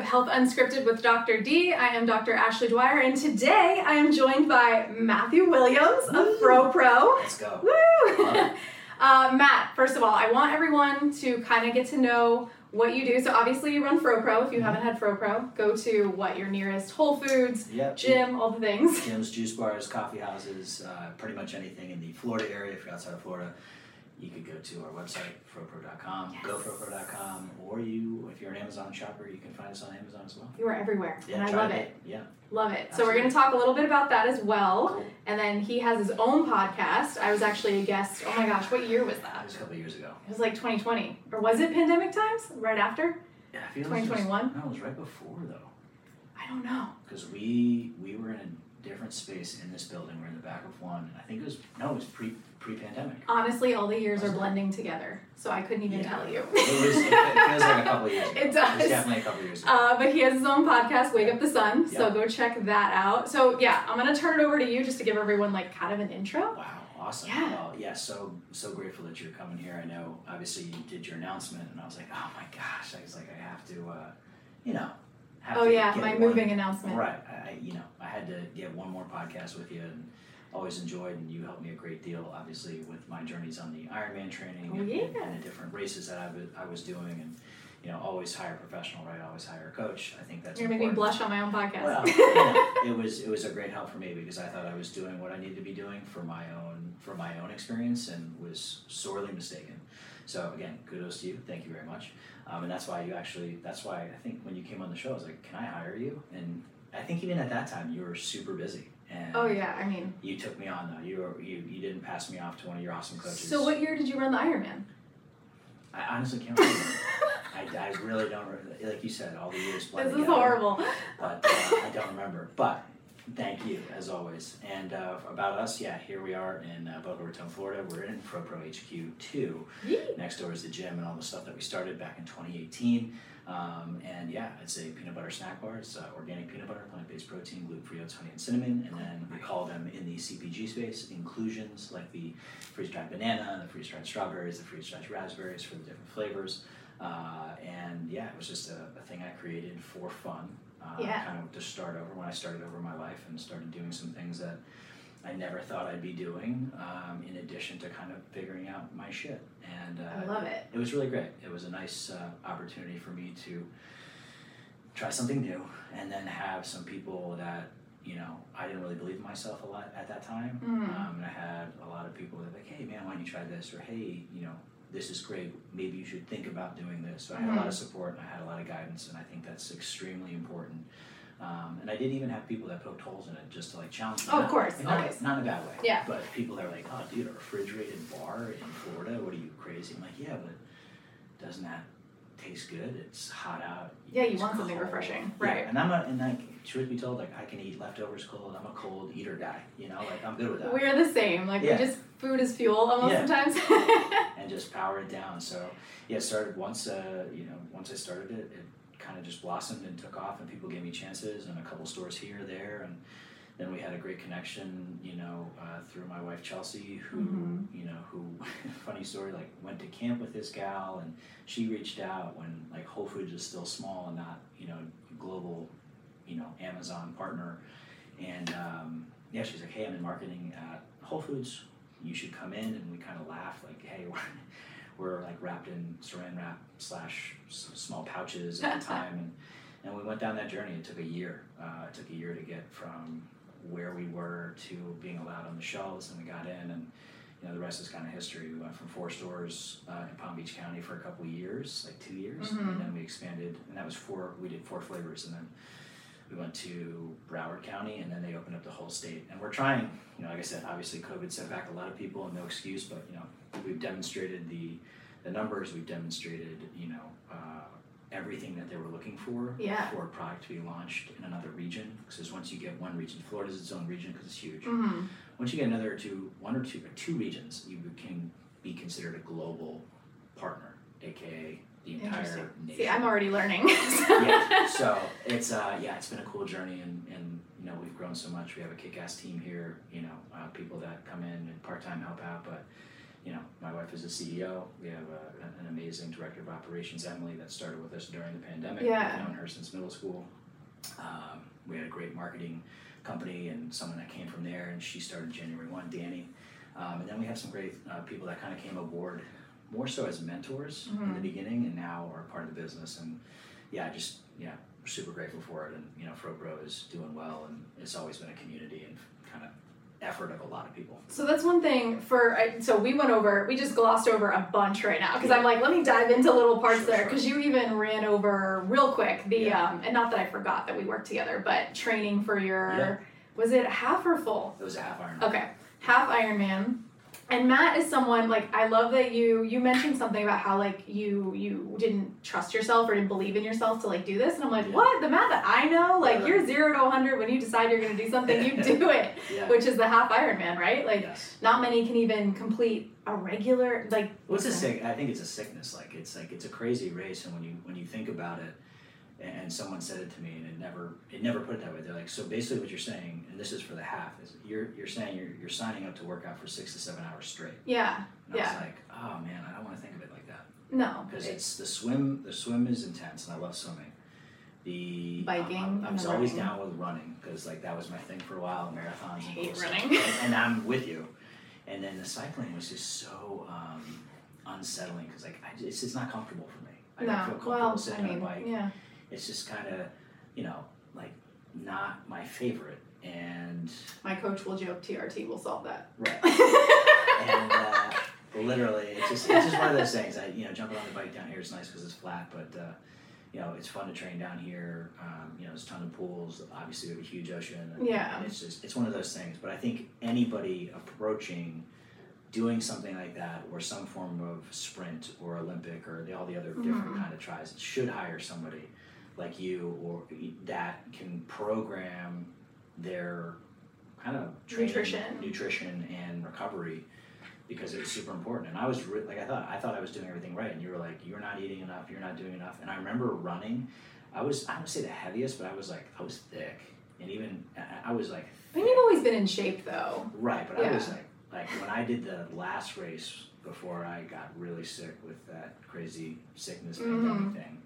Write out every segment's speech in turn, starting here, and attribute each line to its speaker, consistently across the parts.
Speaker 1: of Health Unscripted with Dr. D. I am Dr. Ashley Dwyer, and today I am joined by Matthew Williams of FroPro.
Speaker 2: Let's go.
Speaker 1: Woo! Uh, Matt, first of all, I want everyone to kind of get to know what you do. So obviously you run FroPro. If you haven't had FroPro, go to what your nearest Whole Foods,
Speaker 2: Yep.
Speaker 1: gym, all the things.
Speaker 2: Gyms, juice bars, coffee houses, uh, pretty much anything in the Florida area. If you're outside of Florida, you could go to our website, fropro.com,
Speaker 1: Yes.
Speaker 2: gofropro.com, or you, if you're an Amazon shopper, you can find us on Amazon as well.
Speaker 1: You are everywhere,
Speaker 2: Yeah,
Speaker 1: and I love it.
Speaker 2: Yeah.
Speaker 1: Love it. So we're going to talk a little bit about that as well.
Speaker 2: Cool.
Speaker 1: And then he has his own podcast. I was actually a guest. Oh my gosh, what year was
Speaker 2: That
Speaker 1: that?
Speaker 2: was a couple of years ago.
Speaker 1: It was like 2020. Or was it pandemic times? Right after?
Speaker 2: Yeah, I feel it was
Speaker 1: 2021?
Speaker 2: No, it was right before though,
Speaker 1: I don't know.
Speaker 2: because we we were in a different space in this building. We're in the back of one. and I think it was no, it was pre pre pandemic.
Speaker 1: Honestly, all the years are
Speaker 2: it?
Speaker 1: blending together. So I couldn't even
Speaker 2: Yeah.
Speaker 1: tell you.
Speaker 2: It was. It feels like a couple of years ago.
Speaker 1: It
Speaker 2: It
Speaker 1: does.
Speaker 2: was definitely a couple of years ago.
Speaker 1: Uh, but he has his own podcast, Wake Up the Sun. So go check that out. So yeah, I'm gonna turn it over to you just to give everyone like kind of an intro.
Speaker 2: Wow, awesome.
Speaker 1: Yeah.
Speaker 2: Well, yeah, so so grateful that you're coming here. I know obviously you did your announcement and I was like, oh my gosh, I was like, I have to uh, you know, have
Speaker 1: Oh yeah, my
Speaker 2: one-
Speaker 1: moving announcement.
Speaker 2: Right. I, I you know, I had to get one more podcast with you and always enjoyed and you helped me a great deal obviously with my journeys on the Ironman training
Speaker 1: Oh,
Speaker 2: and, and,
Speaker 1: yeah.
Speaker 2: and the different races that I was, doing and you know, always hire a professional, right? Always hire a coach. I think that's
Speaker 1: You're make me blush on my own podcast.
Speaker 2: Well, know, it was it was a great help for me because I thought I was doing what I needed to be doing for my own for my own experience and was sorely mistaken. So again, kudos to you. Thank you very much. Um, and that's why you actually that's why I think when you came on the show, I was like, can I hire you? And I think even at that time you were super busy. And
Speaker 1: oh yeah, I mean.
Speaker 2: you took me on though. You were, you you didn't pass me off to one of your awesome coaches.
Speaker 1: So what year did you run the Ironman?
Speaker 2: I honestly can't remember. I, I really don't re- like you said all the years
Speaker 1: This is horrible.
Speaker 2: but uh, I don't remember. But thank you as always. And uh, about us, yeah, here we are in uh, Boca Raton, Florida. We're in FroPro HQ two. Next door is the gym and all the stuff that we started back in 2018. Um, and yeah, it's a peanut butter snack bar. It's uh, organic peanut butter, plant-based protein, gluten-free oats, honey, and cinnamon. And then we call them in the CPG space inclusions like the freeze-dried banana, the freeze-dried strawberries, the freeze-dried raspberries for the different flavors. Uh, and yeah, it was just a, a thing I created for fun, uh,
Speaker 1: Yeah.
Speaker 2: kind of to start over when I started over my life and started doing some things that I never thought I'd be doing, um, in addition to kind of figuring out my shit. And uh,
Speaker 1: I love it.
Speaker 2: it was really great. It was a nice uh, opportunity for me to try something new and then have some people that, you know, I didn't really believe in myself a lot at that time.
Speaker 1: Mm.
Speaker 2: Um, and I had a lot of people that were like, hey, man, why don't you try this? Or, hey, you know, this is great. Maybe you should think about doing this. So I had a lot of support and I had a lot of guidance, and I think that's extremely important. Um, and I did even have people that poked holes in it just to like challenge me.
Speaker 1: Oh, of
Speaker 2: Not-
Speaker 1: course,
Speaker 2: not,
Speaker 1: always.
Speaker 2: not in a bad way.
Speaker 1: Yeah.
Speaker 2: But people that are like, oh, dude, a refrigerated bar in Florida? What are you crazy? I'm like, yeah, but doesn't that taste good? It's hot out.
Speaker 1: Yeah, you
Speaker 2: it's
Speaker 1: want something
Speaker 2: cold.
Speaker 1: refreshing,
Speaker 2: Yeah,
Speaker 1: right.
Speaker 2: And I'm a, and like, truth be told, like, I can eat leftovers cold. I'm a cold eater guy, you know? Like, I'm good with that.
Speaker 1: We're the same. Like
Speaker 2: Yeah.
Speaker 1: we just food is fuel almost
Speaker 2: Yeah.
Speaker 1: sometimes.
Speaker 2: and just power it down. So yeah, started once uh, you know once I started it, it kind of just blossomed and took off, and people gave me chances and a couple stores here there, and then we had a great connection, you know, uh, through my wife Chelsea, who
Speaker 1: Mhm.
Speaker 2: you know who funny story like went to camp with this gal, and she reached out when like Whole Foods is still small and not you know global, you know Amazon partner, and um, yeah, she's like, hey, I'm in marketing at Whole Foods. You should come in. And we kind of laugh like hey we're, like wrapped in saran wrap slash small pouches at the time and, and we went down that journey it took a year uh, it took a year to get from where we were to being allowed on the shelves and we got in and you know the rest is kind of history we went from four stores uh, in palm beach county for a couple of years like two years
Speaker 1: Mhm.
Speaker 2: and then we expanded and that was four we did four flavors and then we went to Broward County and then they opened up the whole state. And we're trying, you know, like I said, obviously COVID set back a lot of people and no excuse, but you know, we've demonstrated the the numbers, we've demonstrated, you know, uh, everything that they were looking for
Speaker 1: Yeah.
Speaker 2: for a product to be launched in another region. Because once you get one region, Florida's its own region because it's huge.
Speaker 1: hmm
Speaker 2: Once you get another two, one or two, or two regions, you can be considered a global partner, aka the entire nation
Speaker 1: See, I'm already learning.
Speaker 2: yeah. So it's uh, yeah, it's been a cool journey, and, and you know we've grown so much. We have a kick-ass team here. You know, uh, people that come in and part-time help out, but you know, my wife is a CEO. We have a, an amazing director of operations, Emily, that started with us during the pandemic.
Speaker 1: Yeah.
Speaker 2: I've known her since middle school. Um, we had a great marketing company and someone that came from there, and she started January 1, Danny. Um, and then we have some great uh, people that kind of came aboard more so as mentors in
Speaker 1: Mhm.
Speaker 2: the beginning and now are part of the business. And yeah, just, yeah, we're super grateful for it. And, you know, FroPro is doing well, and it's always been a community and kind of effort of a lot of people.
Speaker 1: So that's one thing for. So we went over. We just glossed over a bunch right now because I'm like, let me dive into little parts
Speaker 2: Sure,
Speaker 1: there
Speaker 2: sure.
Speaker 1: because you even ran over real quick the
Speaker 2: Yeah.
Speaker 1: um and not that I forgot that we worked together, but training for your
Speaker 2: Yeah.
Speaker 1: was it half or full?
Speaker 2: It was a half iron.
Speaker 1: Okay, half Ironman. And Matt is someone like I love that you you mentioned something about how like you you didn't trust yourself or didn't believe in yourself to like do this and I'm like
Speaker 2: Yeah.
Speaker 1: what the Matt that I know like
Speaker 2: Right.
Speaker 1: you're zero to 100 when you decide you're gonna do something you do it
Speaker 2: Yeah.
Speaker 1: which is the half Ironman right like
Speaker 2: yes.
Speaker 1: not many can even complete a regular like
Speaker 2: What's a sick? I think it's a sickness. Like it's like it's a crazy race, and when you when you think about it, and, and someone said it to me, and it never it never put it that way. They're like, so basically, what you're saying, and this is for the half, is you're you're saying you're you're signing up to work out for six to seven hours straight.
Speaker 1: yeah
Speaker 2: And I
Speaker 1: Yeah.
Speaker 2: was like, oh man, I don't want to think of it like that
Speaker 1: no
Speaker 2: because it's the swim. The swim is intense, and I love swimming. The
Speaker 1: Biking
Speaker 2: I, I was always
Speaker 1: running.
Speaker 2: down with running because like that was my thing for a while. Marathons. and
Speaker 1: hate
Speaker 2: stuff.
Speaker 1: running.
Speaker 2: and, and I'm with you. And then the cycling was just so um, unsettling because like I, it's not comfortable for me. I don't feel
Speaker 1: no
Speaker 2: comfortable
Speaker 1: well I mean
Speaker 2: on a bike.
Speaker 1: yeah
Speaker 2: It's just kind of, you know, like not my favorite. And
Speaker 1: my coach will joke TRT will solve that
Speaker 2: right. and uh, literally, it's just it's just one of those things. I you know jumping on the bike down here is nice because it's flat, but uh, you know it's fun to train down here. Um, you know, there's a ton of pools. Obviously, we have a huge ocean. And,
Speaker 1: Yeah.
Speaker 2: and it's just it's one of those things. But I think anybody approaching doing something like that or some form of sprint or Olympic or the, all the other different
Speaker 1: Mhm.
Speaker 2: kind of tris should hire somebody like you or that can program their kind of training,
Speaker 1: Nutrition.
Speaker 2: nutrition and recovery because it's super important. And I was re- like, I thought I thought I was doing everything right, and you were like, you're not eating enough, you're not doing enough. And I remember running. I was I don't say the heaviest, but I was like I was thick, and even I- was like
Speaker 1: I mean you've always been in shape though
Speaker 2: right. But I was like like when I did the last race before I got really sick with that crazy sickness pandemic
Speaker 1: Mhm.
Speaker 2: thing.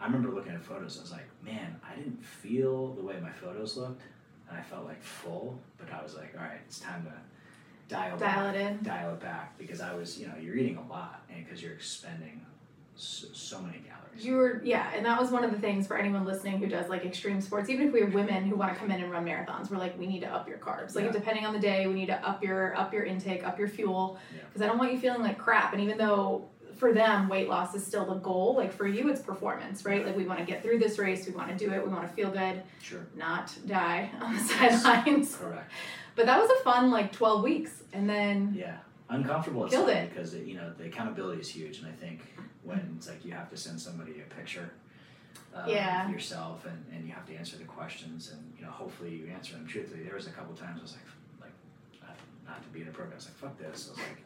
Speaker 2: I remember looking at photos. I was like, man, I didn't feel the way my photos looked, and I felt like full. But I was like, all right, it's time to dial
Speaker 1: dial
Speaker 2: back,
Speaker 1: it in
Speaker 2: dial it back because I was, you know, you're eating a lot, and because you're expending so, so many calories.
Speaker 1: You were, yeah, and that was one of the things for anyone listening who does like extreme sports. Even if we have women who want to come in and run marathons, we're like, we need to up your carbs. Like
Speaker 2: Yeah.
Speaker 1: depending on the day, we need to up your up your intake, up your fuel,
Speaker 2: Yeah.
Speaker 1: because I don't want you feeling like crap. And even though for them weight loss is still the goal, like for you it's performance, right? Like we want to get through this race, we want to do it, we want to feel good,
Speaker 2: Sure.
Speaker 1: not die on the sidelines.
Speaker 2: Correct.
Speaker 1: But that was a fun like twelve weeks, and then
Speaker 2: Yeah, uncomfortable
Speaker 1: Killed it.
Speaker 2: because it, you know the accountability is huge, and I think when it's like you have to send somebody a picture uh,
Speaker 1: Yeah.
Speaker 2: yourself, and, and you have to answer the questions, and you know hopefully you answer them truthfully. There was a couple times I was like, like not to be inappropriate, I was like, fuck this. I was like,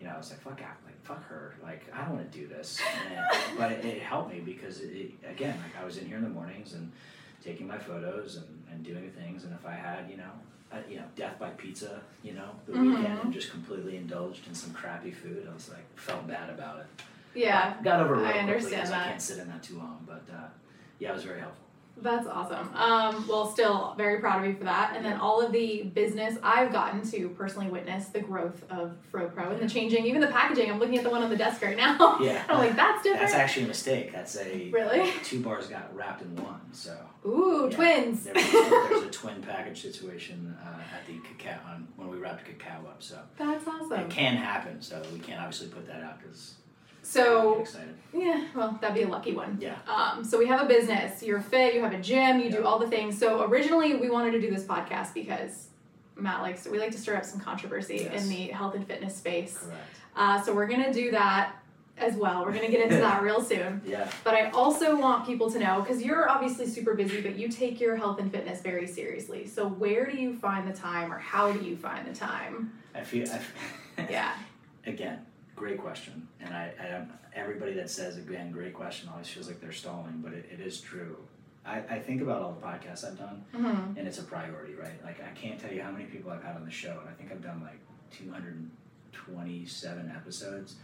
Speaker 2: you know, I was like, fuck out, like fuck her, like I don't want to do this. And, but it, it helped me because it, it, again, like I was in here in the mornings and taking my photos and, and doing things, and if I had, you know, uh, you know, death by pizza, you know, the
Speaker 1: Mhm.
Speaker 2: weekend and just completely indulged in some crappy food. I was like, felt bad about it.
Speaker 1: yeah,
Speaker 2: Got over it
Speaker 1: I understand that.
Speaker 2: I can't sit in that too long, but uh, yeah, it was very helpful.
Speaker 1: That's awesome. Um, well, still very proud of you for that. And then all of the business I've gotten to personally witness the growth of FroPro and the changing, even the packaging. I'm looking at the one on the desk right now.
Speaker 2: Yeah.
Speaker 1: I'm like, that's different.
Speaker 2: That's actually a mistake. That's a
Speaker 1: Really?
Speaker 2: two bars got wrapped in one. So
Speaker 1: Ooh,
Speaker 2: Yeah.
Speaker 1: twins.
Speaker 2: there was, there's a twin package situation uh, at the cacao when we wrapped cacao up. So
Speaker 1: That's awesome.
Speaker 2: it can happen. So we can't obviously put that out because
Speaker 1: So
Speaker 2: excited.
Speaker 1: yeah, well, that'd be a lucky one.
Speaker 2: Yeah.
Speaker 1: Um, so we have a business. You're fit. You have a gym. You do all the things. So originally, we wanted to do this podcast because Matt likes we like to stir up some controversy
Speaker 2: Yes.
Speaker 1: in the health and fitness space.
Speaker 2: Correct.
Speaker 1: Uh, so we're gonna do that as well. We're gonna get into that real soon.
Speaker 2: Yeah.
Speaker 1: But I also want people to know because you're obviously super busy, but you take your health and fitness very seriously. So where do you find the time, or how do you find the time?
Speaker 2: I feel. I,
Speaker 1: Yeah.
Speaker 2: Again, great question, and I, I everybody that says again great question always feels like they're stalling, but it, it is true. I, I think about all the podcasts I've done,
Speaker 1: Mm-hmm.
Speaker 2: and it's a priority, right? Like I can't tell you how many people I've had on the show, and I think I've done like 227 episodes.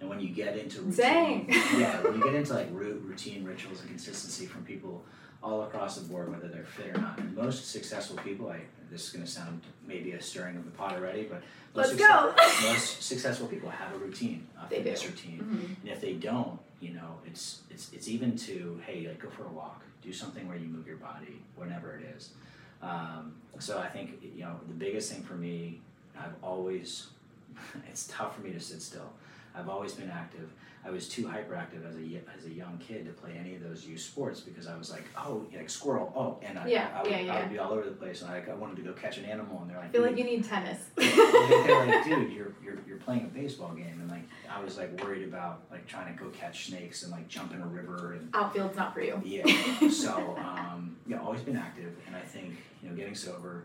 Speaker 2: And when you get into routine,
Speaker 1: Dang.
Speaker 2: yeah, when you get into like routine rituals and consistency from people all across the board, whether they're fit or not, and most successful people, I this is going to sound maybe a stirring of the pot already, but most,
Speaker 1: Let's go.
Speaker 2: most successful people have a routine, a
Speaker 1: They
Speaker 2: fitness
Speaker 1: do.
Speaker 2: routine.
Speaker 1: Mhm.
Speaker 2: And if they don't, you know, it's it's it's even to hey, like go for a walk, do something where you move your body, whatever it is. Um, so I think you know the biggest thing for me, I've always, it's tough for me to sit still. I've always been active. I was too hyperactive as a as a young kid to play any of those youth sports because I was like, oh, like squirrel, oh, and I,
Speaker 1: Yeah,
Speaker 2: I, would,
Speaker 1: yeah,
Speaker 2: I would be all over the place, and I, I wanted to go catch an animal, and they're like,
Speaker 1: I feel like you need tennis.
Speaker 2: they're like, dude, you're, you're you're playing a baseball game, and like I was like worried about like trying to go catch snakes and like jump in a river and
Speaker 1: Outfield's not for you.
Speaker 2: yeah. So um, yeah, always been active, and I think you know getting sober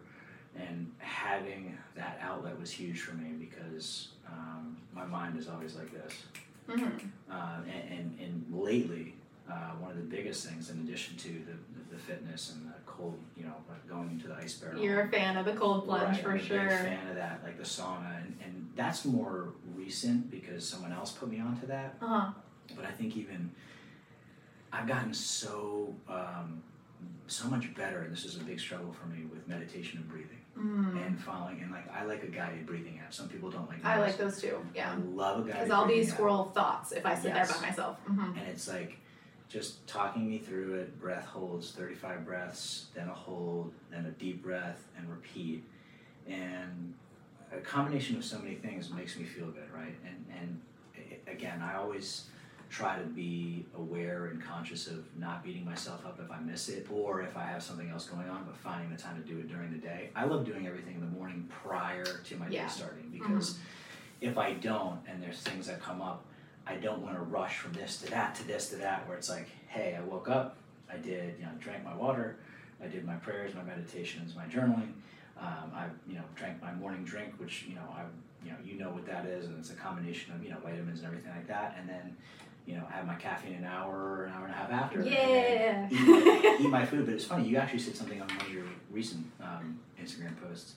Speaker 2: and having that outlet was huge for me because um, my mind is always like this.
Speaker 1: Hmm
Speaker 2: Uh, and, and, and lately, uh, one of the biggest things, in addition to the, the, fitness and the cold, you know, going into the ice barrel.
Speaker 1: You're a fan of the cold plunge
Speaker 2: Right,
Speaker 1: for
Speaker 2: I'm a big
Speaker 1: sure.
Speaker 2: fan of that, like the sauna, and, and that's more recent because someone else put me onto that.
Speaker 1: Uh huh.
Speaker 2: But I think even I've gotten so um, so much better, and this is a big struggle for me with meditation and breathing
Speaker 1: Mm.
Speaker 2: and following. And like I like a guided breathing app. Some people don't like.
Speaker 1: I like those too. Yeah.
Speaker 2: I love a guided.
Speaker 1: Because I'll be
Speaker 2: breathing app.
Speaker 1: squirrel thoughts if I sit
Speaker 2: Yes.
Speaker 1: there by myself. hmm
Speaker 2: And it's like just talking me through it. Breath holds 35 breaths, then a hold, then a deep breath, and repeat. And a combination of so many things makes me feel good, right? And and a- again, I always try to be aware and conscious of not beating myself up if I miss it or if I have something else going on, but finding the time to do it during the day. I love doing everything in the morning prior to my
Speaker 1: Yeah.
Speaker 2: day starting because if I don't and there's things that come up, I don't want to rush from this to that to this to that where it's like, hey, I woke up, I did, you know, drank my water, I did my prayers, my meditations, my journaling. Um, I, you know, drank my morning drink, which you know, I, you know, you know what that is, and it's a combination of you know vitamins and everything like that. And then, you know, have my caffeine an hour or an hour and a half after.
Speaker 1: Yeah.
Speaker 2: Eat, eat my food, but it's funny. You actually said something on one of your recent um, Instagram posts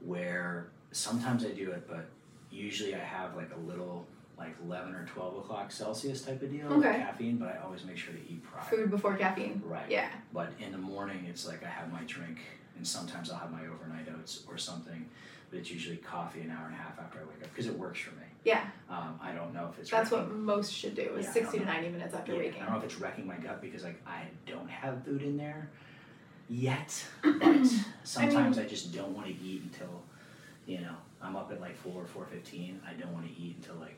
Speaker 2: where sometimes I do it, but usually I have like a little like 11 or 12 o'clock Celsius type of deal with
Speaker 1: Okay.
Speaker 2: caffeine, but I always make sure to eat prior.
Speaker 1: Food before caffeine.
Speaker 2: Right.
Speaker 1: Yeah.
Speaker 2: But in the morning, it's like I have my drink, and sometimes I'll have my overnight oats or something. But it's usually coffee an hour and a half after I wake up because it works for me.
Speaker 1: Yeah.
Speaker 2: Um, I don't know if it's
Speaker 1: That's what most should do is
Speaker 2: Yeah,
Speaker 1: 60 to 90 minutes after
Speaker 2: yeah,
Speaker 1: waking.
Speaker 2: I don't know if it's wrecking my gut because like I don't have food in there yet, but sometimes I, just don't want to eat until you know I'm up at like four or four fifteen. I don't want to eat until like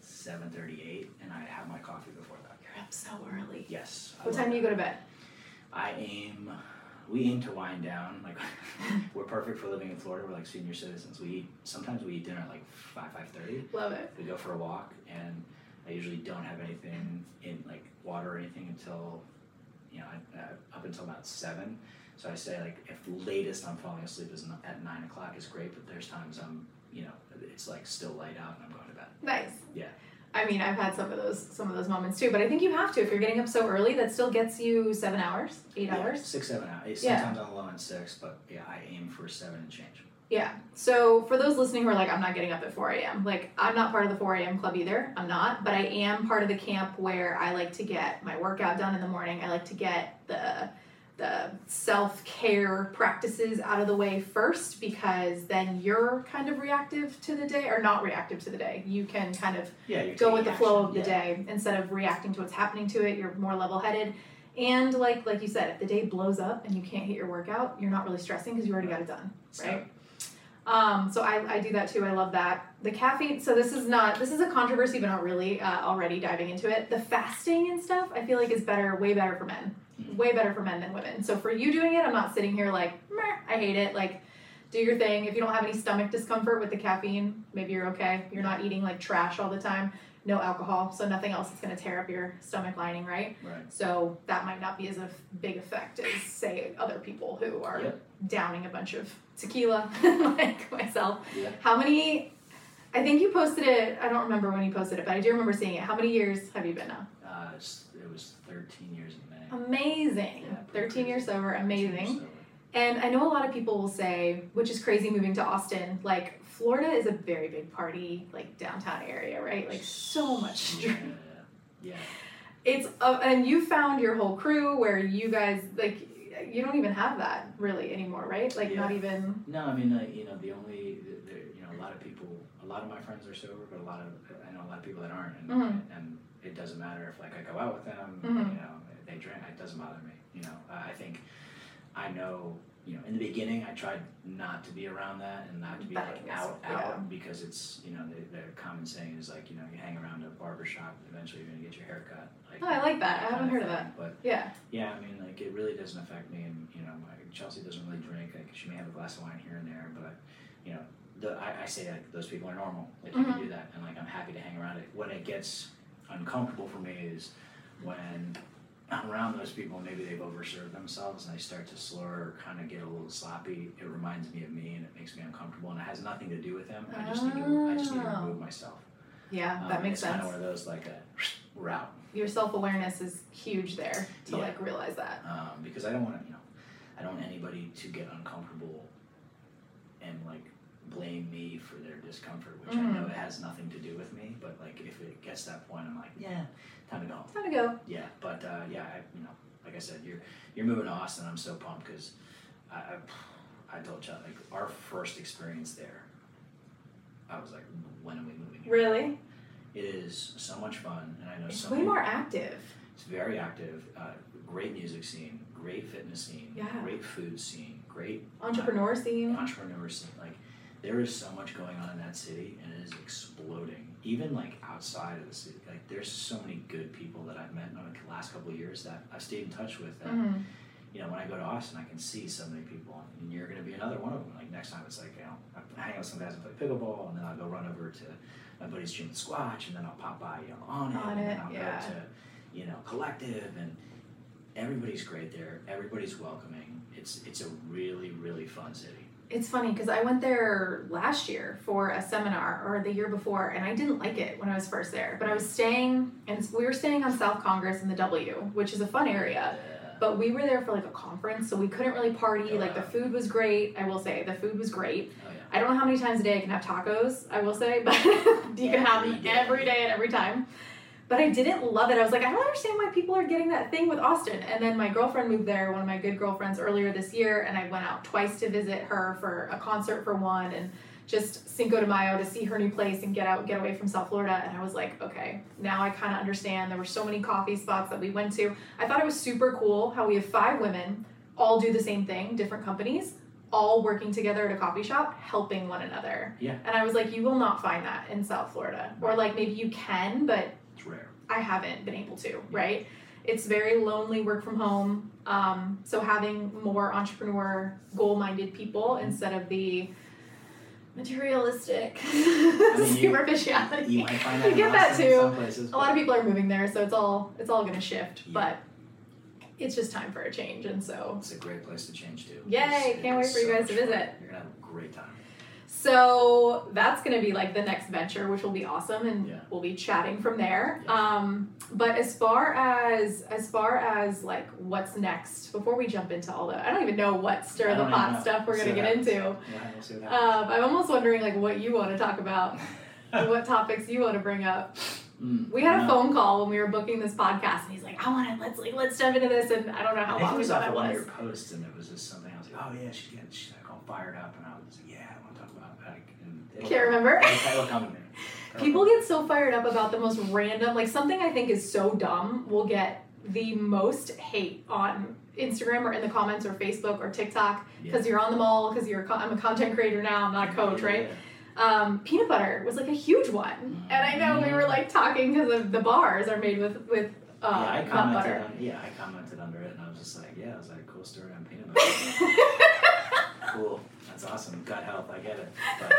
Speaker 2: seven thirty eight, and I have my coffee before that.
Speaker 1: You're up so early.
Speaker 2: Yes.
Speaker 1: What time do you go to bed?
Speaker 2: I aim. We aim to wind down. Like we're perfect for living in Florida. We're like senior citizens. We eat. Sometimes we eat dinner at like five five thirty.
Speaker 1: Love it.
Speaker 2: We go for a walk, and I usually don't have anything in like water or anything until you know I, uh, up until about seven. So I say like if the latest I'm falling asleep is at nine o'clock is great, but there's times I'm you know it's like still light out and I'm going to bed.
Speaker 1: Nice.
Speaker 2: Yeah.
Speaker 1: I mean, I've had some of those some of those moments too, but I think you have to if you're getting up so early. That still gets you seven hours, eight
Speaker 2: Yeah,
Speaker 1: hours.
Speaker 2: six seven hours.
Speaker 1: Eh, yeah.
Speaker 2: Sometimes the low end six, but yeah, I aim for seven and change.
Speaker 1: Yeah. So for those listening who are like, I'm not getting up at 4 a.m., like, I'm not part of the 4 a.m. club either. I'm not, but I am part of the camp where I like to get my workout done in the morning. I like to get the the self care practices out of the way first because then you're kind of reactive to the day or not reactive to the day. You can kind of
Speaker 2: Yeah,
Speaker 1: go with the flow of the
Speaker 2: Yeah.
Speaker 1: day instead of reacting to what's happening to it. You're more level headed. And like like you said, if the day blows up and you can't hit your workout, you're not really stressing because you already got it done,
Speaker 2: So,
Speaker 1: right? Um, so I, I do that too. I love that. The caffeine. So this is not this is a controversy, but not really. Uh, already diving into it. The fasting and stuff, I feel like is better, way better for men. Way better for men than women. So for you doing it, I'm not sitting here like, Meh, I hate it. Like, do your thing. If you don't have any stomach discomfort with the caffeine, maybe you're okay. You're not eating like trash all the time. No alcohol, so nothing else is going to tear up your stomach lining, right?
Speaker 2: Right.
Speaker 1: So that might not be as a big effect as say other people who are
Speaker 2: Yep.
Speaker 1: downing a bunch of tequila, like myself.
Speaker 2: Yeah.
Speaker 1: How many? I think you posted it. I don't remember when you posted it, but I do remember seeing it. How many years have you been now?
Speaker 2: Uh, it was 13 years.
Speaker 1: Amazing.
Speaker 2: Yeah, pretty
Speaker 1: 13 years sober.
Speaker 2: 13 years
Speaker 1: Amazing. And I know a lot of people will say, which is crazy moving to Austin, like Florida is a very big party, like downtown area, right? Like so much
Speaker 2: Yeah,
Speaker 1: drink.
Speaker 2: yeah.
Speaker 1: It's uh, and you found your whole crew where you guys like you don't even have that really anymore, right? Like not even.
Speaker 2: No, I mean, like, you know, the only, the, the, you know, a lot of people, a lot of my friends are sober, but a lot of, I know a lot of people that aren't, and,
Speaker 1: Mhm.
Speaker 2: and it doesn't matter if like I go out with them,
Speaker 1: Mhm.
Speaker 2: you know, drink, it doesn't bother me, you know. I think, I know, you know, in the beginning, I tried not to be around that and not to be like
Speaker 1: yes,
Speaker 2: out,
Speaker 1: yeah.
Speaker 2: out, because it's, you know, the, the common saying is like, you know, you hang around a barber shop, eventually you're gonna get your hair cut. Like,
Speaker 1: Oh, I like that. I haven't heard of
Speaker 2: thing.
Speaker 1: that.
Speaker 2: But
Speaker 1: Yeah.
Speaker 2: yeah, I mean, like it really doesn't affect me, and you know, my, Chelsea doesn't really drink. Like she may have a glass of wine here and there, but you know, the, I, I say like those people are normal. Like you
Speaker 1: Mhm.
Speaker 2: can do that, and like I'm happy to hang around it. When it gets uncomfortable for me is when around those people. Maybe they've overserved themselves, and they start to slur or kind of get a little sloppy. It reminds me of me, and it makes me uncomfortable, and it has nothing to do with them. I just need to, I just need to
Speaker 1: Oh.
Speaker 2: remove myself.
Speaker 1: Yeah,
Speaker 2: Um,
Speaker 1: that makes
Speaker 2: it's kind
Speaker 1: sense.
Speaker 2: of one of those like a we're.
Speaker 1: Your self awareness is huge there to
Speaker 2: Yeah.
Speaker 1: like realize that.
Speaker 2: um, because I don't want to, you know, I don't want anybody to get uncomfortable and like blame me for their discomfort, which I know it has nothing to do with me. But like if it gets that point, I'm like, yeah, time to go.
Speaker 1: Time to go.
Speaker 2: Yeah, but uh, yeah, I, you know, like I said, you're you're moving to Austin. I'm so pumped because I, I I told you like our first experience there. I was like, when are we moving? here?
Speaker 1: Really?
Speaker 2: It is so much fun, and I know
Speaker 1: It's
Speaker 2: so
Speaker 1: way
Speaker 2: many
Speaker 1: more active.
Speaker 2: it's very active. Uh, great music scene, great fitness scene,
Speaker 1: Yeah.
Speaker 2: great food scene, great
Speaker 1: Entrepreneur
Speaker 2: uh,
Speaker 1: scene.
Speaker 2: entrepreneur scene. Like there is so much going on in that city, and it is exploding. Even like outside of the city, like there's so many good people that I've met in the last couple of years that I've stayed in touch with. That
Speaker 1: Mhm.
Speaker 2: you know, when I go to Austin, I can see so many people, and you're going to be another one of them. Like next time, it's like you know, I hang out with some guys and play pickleball, and then I'll go run over to my buddy's gym at Squatch, and then I'll pop by you know on it,
Speaker 1: On
Speaker 2: and
Speaker 1: it,
Speaker 2: then I'll
Speaker 1: yeah.
Speaker 2: go to you know collective, and everybody's great there. Everybody's welcoming. It's it's a really really fun city.
Speaker 1: It's funny because I went there last year for a seminar or the year before, and I didn't like it when I was first there. But I was staying, and we were staying on South Congress in the W, which is a fun area. But we were there for like a conference, so we couldn't really party. Like the food was great. I will say the food was great.
Speaker 2: Oh yeah.
Speaker 1: I don't know how many times a day I can have tacos. I will say, but you can have them
Speaker 2: every day
Speaker 1: and every time. But I didn't love it. I was like, I don't understand why people are getting that thing with Austin. And then my girlfriend moved there, one of my good girlfriends, earlier this year, and I went out twice to visit her for a concert for one, and just Cinco de Mayo to see her new place and get out, get away from South Florida. And I was like, okay, now I kind of understand. There were so many coffee spots that we went to. I thought it was super cool how we have five women all do the same thing, different companies, all working together at a coffee shop, helping one another.
Speaker 2: Yeah.
Speaker 1: And I was like, you will not find that in South Florida. Or like maybe you can, but
Speaker 2: It's rare.
Speaker 1: I haven't been able to, right? It's very lonely work from home. Um, so having more entrepreneur, goal-minded people instead of the materialistic
Speaker 2: mean,
Speaker 1: superficiality.
Speaker 2: You might find that
Speaker 1: You get that too.
Speaker 2: places.
Speaker 1: A lot of people are moving there, so it's all it's all gonna shift.
Speaker 2: Yeah.
Speaker 1: But it's just time for a change, and so
Speaker 2: It's a great place to change too.
Speaker 1: Yay,
Speaker 2: It's-
Speaker 1: can't wait
Speaker 2: it's
Speaker 1: for you guys to
Speaker 2: much fun.
Speaker 1: visit.
Speaker 2: You're gonna have a great time.
Speaker 1: So that's gonna be like the next venture, which will be awesome, and
Speaker 2: Yeah.
Speaker 1: we'll be chatting from there. Um, but as far as as far as like what's next, before we jump into all the, I don't even know what stir
Speaker 2: I
Speaker 1: the pot
Speaker 2: know.
Speaker 1: stuff we're gonna get
Speaker 2: happens.
Speaker 1: into.
Speaker 2: Yeah, we'll see what happens.
Speaker 1: Um, I'm almost wondering like what you want to talk about, what topics you want to bring up.
Speaker 2: Mm,
Speaker 1: We had a phone call when we were booking this podcast, and he's like, "I want to let's like let's jump into this," and I don't know how
Speaker 2: think
Speaker 1: long
Speaker 2: it was off of one of your posts, and it was just something. I was like, oh yeah, she's getting, she's like all fired up, and I was like, yeah, I want to talk about it. Like, and it'll
Speaker 1: Can't remember.
Speaker 2: It'll, it'll come to me.
Speaker 1: People get so fired up about the most random, like something I think is so dumb will get the most hate on Instagram or in the comments or Facebook or TikTok
Speaker 2: Yeah.
Speaker 1: because you're on the mall because you're. a con- I'm a content creator now. I'm not a coach,
Speaker 2: Yeah,
Speaker 1: right?
Speaker 2: yeah.
Speaker 1: Um, peanut butter was like a huge one, and I know we were like talking because of the bars are made with with uh,
Speaker 2: yeah, I commented
Speaker 1: butter.
Speaker 2: on yeah, I commented under it, and I was just like, yeah, I was like, cool story on peanut butter. Cool, that's awesome. Gut health, I get it. But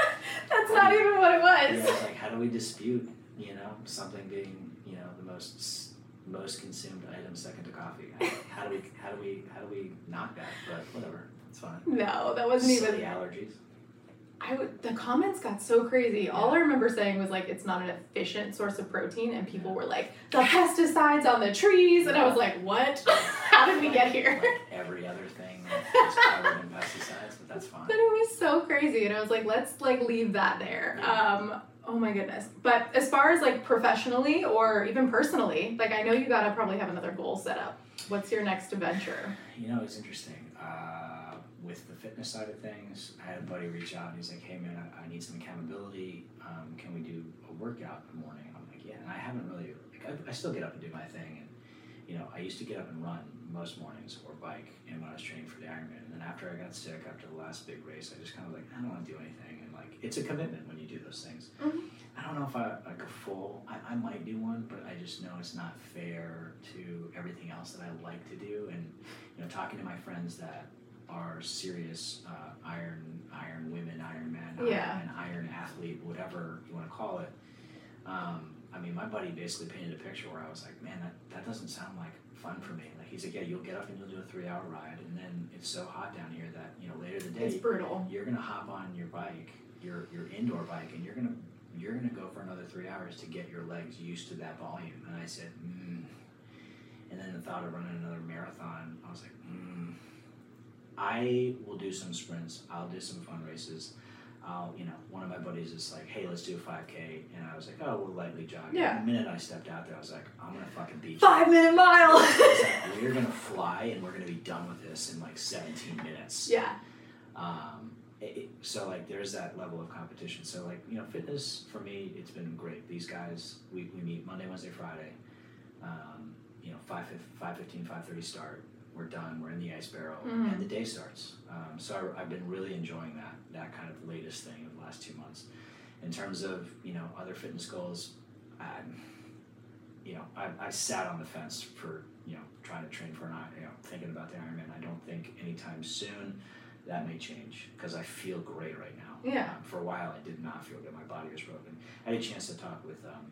Speaker 1: That's not even what it
Speaker 2: yeah,
Speaker 1: was.
Speaker 2: it's like, how do we dispute, you know, something being, you know, the most most consumed item second to coffee? How do we how do we how do we knock that? But whatever, it's fine.
Speaker 1: No, that wasn't even.
Speaker 2: Silly allergies.
Speaker 1: I would, the comments got so crazy. All I remember saying was like it's not an efficient source of protein, and people were like the pesticides on the trees, and I was like, what? How did we get here?
Speaker 2: Like every other like it's covered in pesticides, but that's fine.
Speaker 1: But it was so crazy, and I was like, let's like leave that there. Um, oh my goodness. But as far as like professionally or even personally, like I know you gotta probably have another goal set up. What's your next adventure?
Speaker 2: You know, it's interesting. Uh, with the fitness side of things, I had a buddy reach out and he's like, "Hey man, I, I need some accountability. Um, can we do a workout in the morning?" And I'm like, "Yeah." And I haven't really. Like, I, I still get up and do my thing, and you know, I used to get up and run most mornings or bike, and when I was training for the Ironman. And then after I got sick, after the last big race, I just kind of like, I don't want to do anything, and like, it's a commitment when you do those things.
Speaker 1: Mhm.
Speaker 2: I don't know if I like a full. I, I might do one, but I just know it's not fair to everything else that I like to do. And you know, talking to my friends that are serious uh, iron iron women, Iron man,
Speaker 1: Yeah.
Speaker 2: an iron athlete, whatever you want to call it. Um, I mean, my buddy basically painted a picture where I was like, man, that, that doesn't sound like fun for me. Like he's like, yeah, you'll get up and you'll do a three hour ride, and then it's so hot down here that you know later in the day
Speaker 1: It's brutal.
Speaker 2: you're gonna hop on your bike, your your indoor bike, and you're gonna you're gonna go for another three hours to get your legs used to that volume. And I said, mm. and then the thought of running another marathon, I was like, mm. I will do some sprints. I'll do some fun races. I'll, you know, one of my buddies is like, hey, let's do a 5K. And I was like, oh, we'll lightly jog.
Speaker 1: Yeah.
Speaker 2: The minute I stepped out there, I was like, I'm going to fucking beat you.
Speaker 1: Five minute mile.
Speaker 2: Like, We're going to fly and we're going to be done with this in like 17 minutes.
Speaker 1: yeah.
Speaker 2: Um, it, it- so like there's that level of competition. So like you know, fitness for me, it's been great. These guys, we, we meet Monday, Wednesday, Friday. Um, you know, 5, 5.15, 5.30 start. We're done. We're in the ice barrel,
Speaker 1: Mhm.
Speaker 2: and the day starts. Um, so I, I've been really enjoying that that kind of latest thing of the last two months. In terms of you know other fitness goals, I'm, you know, I, I sat on the fence for you know trying to train for an Iron- you know thinking about the Ironman. I don't think anytime soon that may change because I feel great right now.
Speaker 1: Yeah.
Speaker 2: Um, for a while, I did not feel good. My body was broken. I had a chance to talk with um,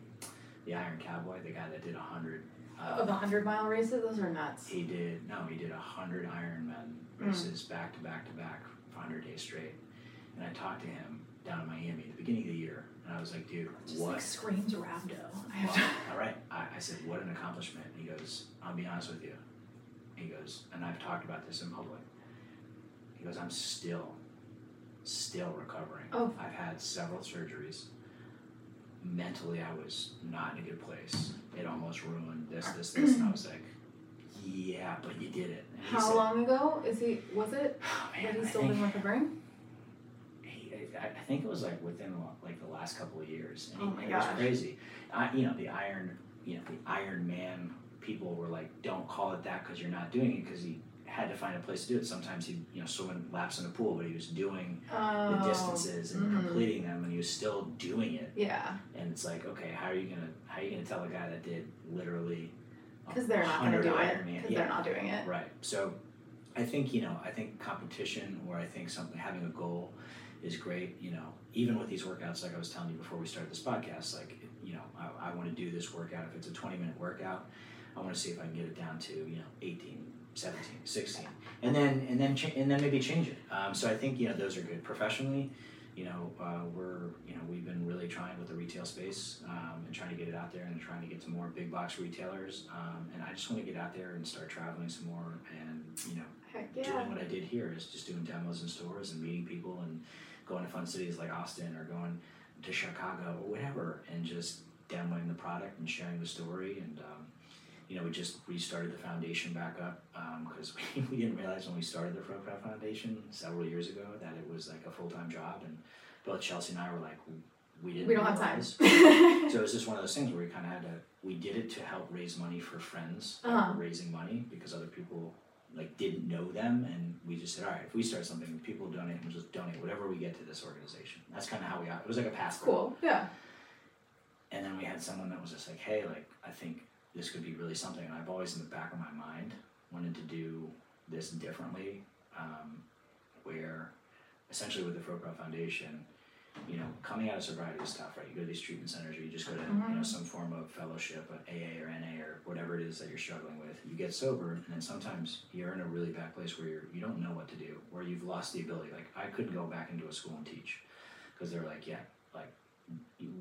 Speaker 2: the Iron Cowboy, the guy that did a hundred.
Speaker 1: Of the um, hundred mile races, those are nuts.
Speaker 2: He did no, he did a hundred Ironman hmm. races back to back to back for hundred days straight. And I talked to him down in Miami at the beginning of the year, and I was like, dude,
Speaker 1: Just
Speaker 2: what?
Speaker 1: like screams rhabdo. I
Speaker 2: Well,
Speaker 1: have to-
Speaker 2: all right. I, I said, what an accomplishment. He goes, I'll be honest with you. He goes, and I've talked about this in public. He goes, I'm still, still recovering.
Speaker 1: Oh.
Speaker 2: I've had several surgeries. Mentally, I was not in a good place. It almost ruined this, this, this. And I was like, yeah, but you did it.
Speaker 1: How
Speaker 2: said,
Speaker 1: long ago is he? Was it?
Speaker 2: Oh, man,
Speaker 1: he's
Speaker 2: I
Speaker 1: still
Speaker 2: think,
Speaker 1: been recovering?
Speaker 2: he, I, I think it was like within like the last couple of years. And
Speaker 1: Oh
Speaker 2: he-
Speaker 1: my
Speaker 2: it was crazy. I, you know, the Iron, you know, the Iron Man people were like, don't call it that because you're not doing it because he had to find a place to do it. Sometimes he, you know, swimming laps in a pool, but he was doing
Speaker 1: Oh.
Speaker 2: the distances and
Speaker 1: mhm.
Speaker 2: completing them, and he was still doing it.
Speaker 1: Yeah,
Speaker 2: And it's like, okay, how are you gonna, how are you gonna tell a guy that did literally?
Speaker 1: because they're not to do it. Because
Speaker 2: Yeah.
Speaker 1: they're not doing it.
Speaker 2: Right. So I think, you know, I think competition or I think something having a goal is great. You know, even with these workouts, like I was telling you before we started this podcast, like, you know, I, I want to do this workout. If it's a 20 minute workout, I want to see if I can get it down to, you know, 18, 17, 16, and then, and then, cha- and then maybe change it. Um, so I think, you know, those are good. Professionally, you know, uh, we're, you know, we've been really trying with the retail space um, and trying to get it out there and trying to get to more big box retailers. Um, and I just want to get out there and start traveling some more and, you know,
Speaker 1: Heck yeah.
Speaker 2: doing what I did here is just doing demos in stores and meeting people and going to fun cities like Austin or going to Chicago or whatever and just demoing the product and sharing the story and um, you know we just restarted the foundation back up because we, we didn't realize when we started the Pro Foundation several years ago that it was like a full-time job and both Chelsea and I were like we didn't
Speaker 1: We don't have time.
Speaker 2: so it was just one of those things where we kind of had to we did it to help raise money for friends
Speaker 1: Uh-huh.
Speaker 2: raising money because other people like didn't know them and we just said all right if we start something people donate we'll just donate whatever we get to this organization that's kind of how we got it was like a passport
Speaker 1: cool. Yeah.
Speaker 2: and then we had someone that was just like hey like i think this could be really something and i've always in the back of my mind wanted to do this differently um, where essentially with the FroPro Foundation, you know, coming out of sobriety is tough, right? You go to these treatment centers or you just go to, you know,
Speaker 1: Mhm.
Speaker 2: some form of fellowship, an AA or NA or whatever it is that you're struggling with. You get sober and then sometimes you're in a really bad place where you're, you don't know what to do, or you've lost the ability. Like I couldn't go back into a school and teach because they're like, yeah, like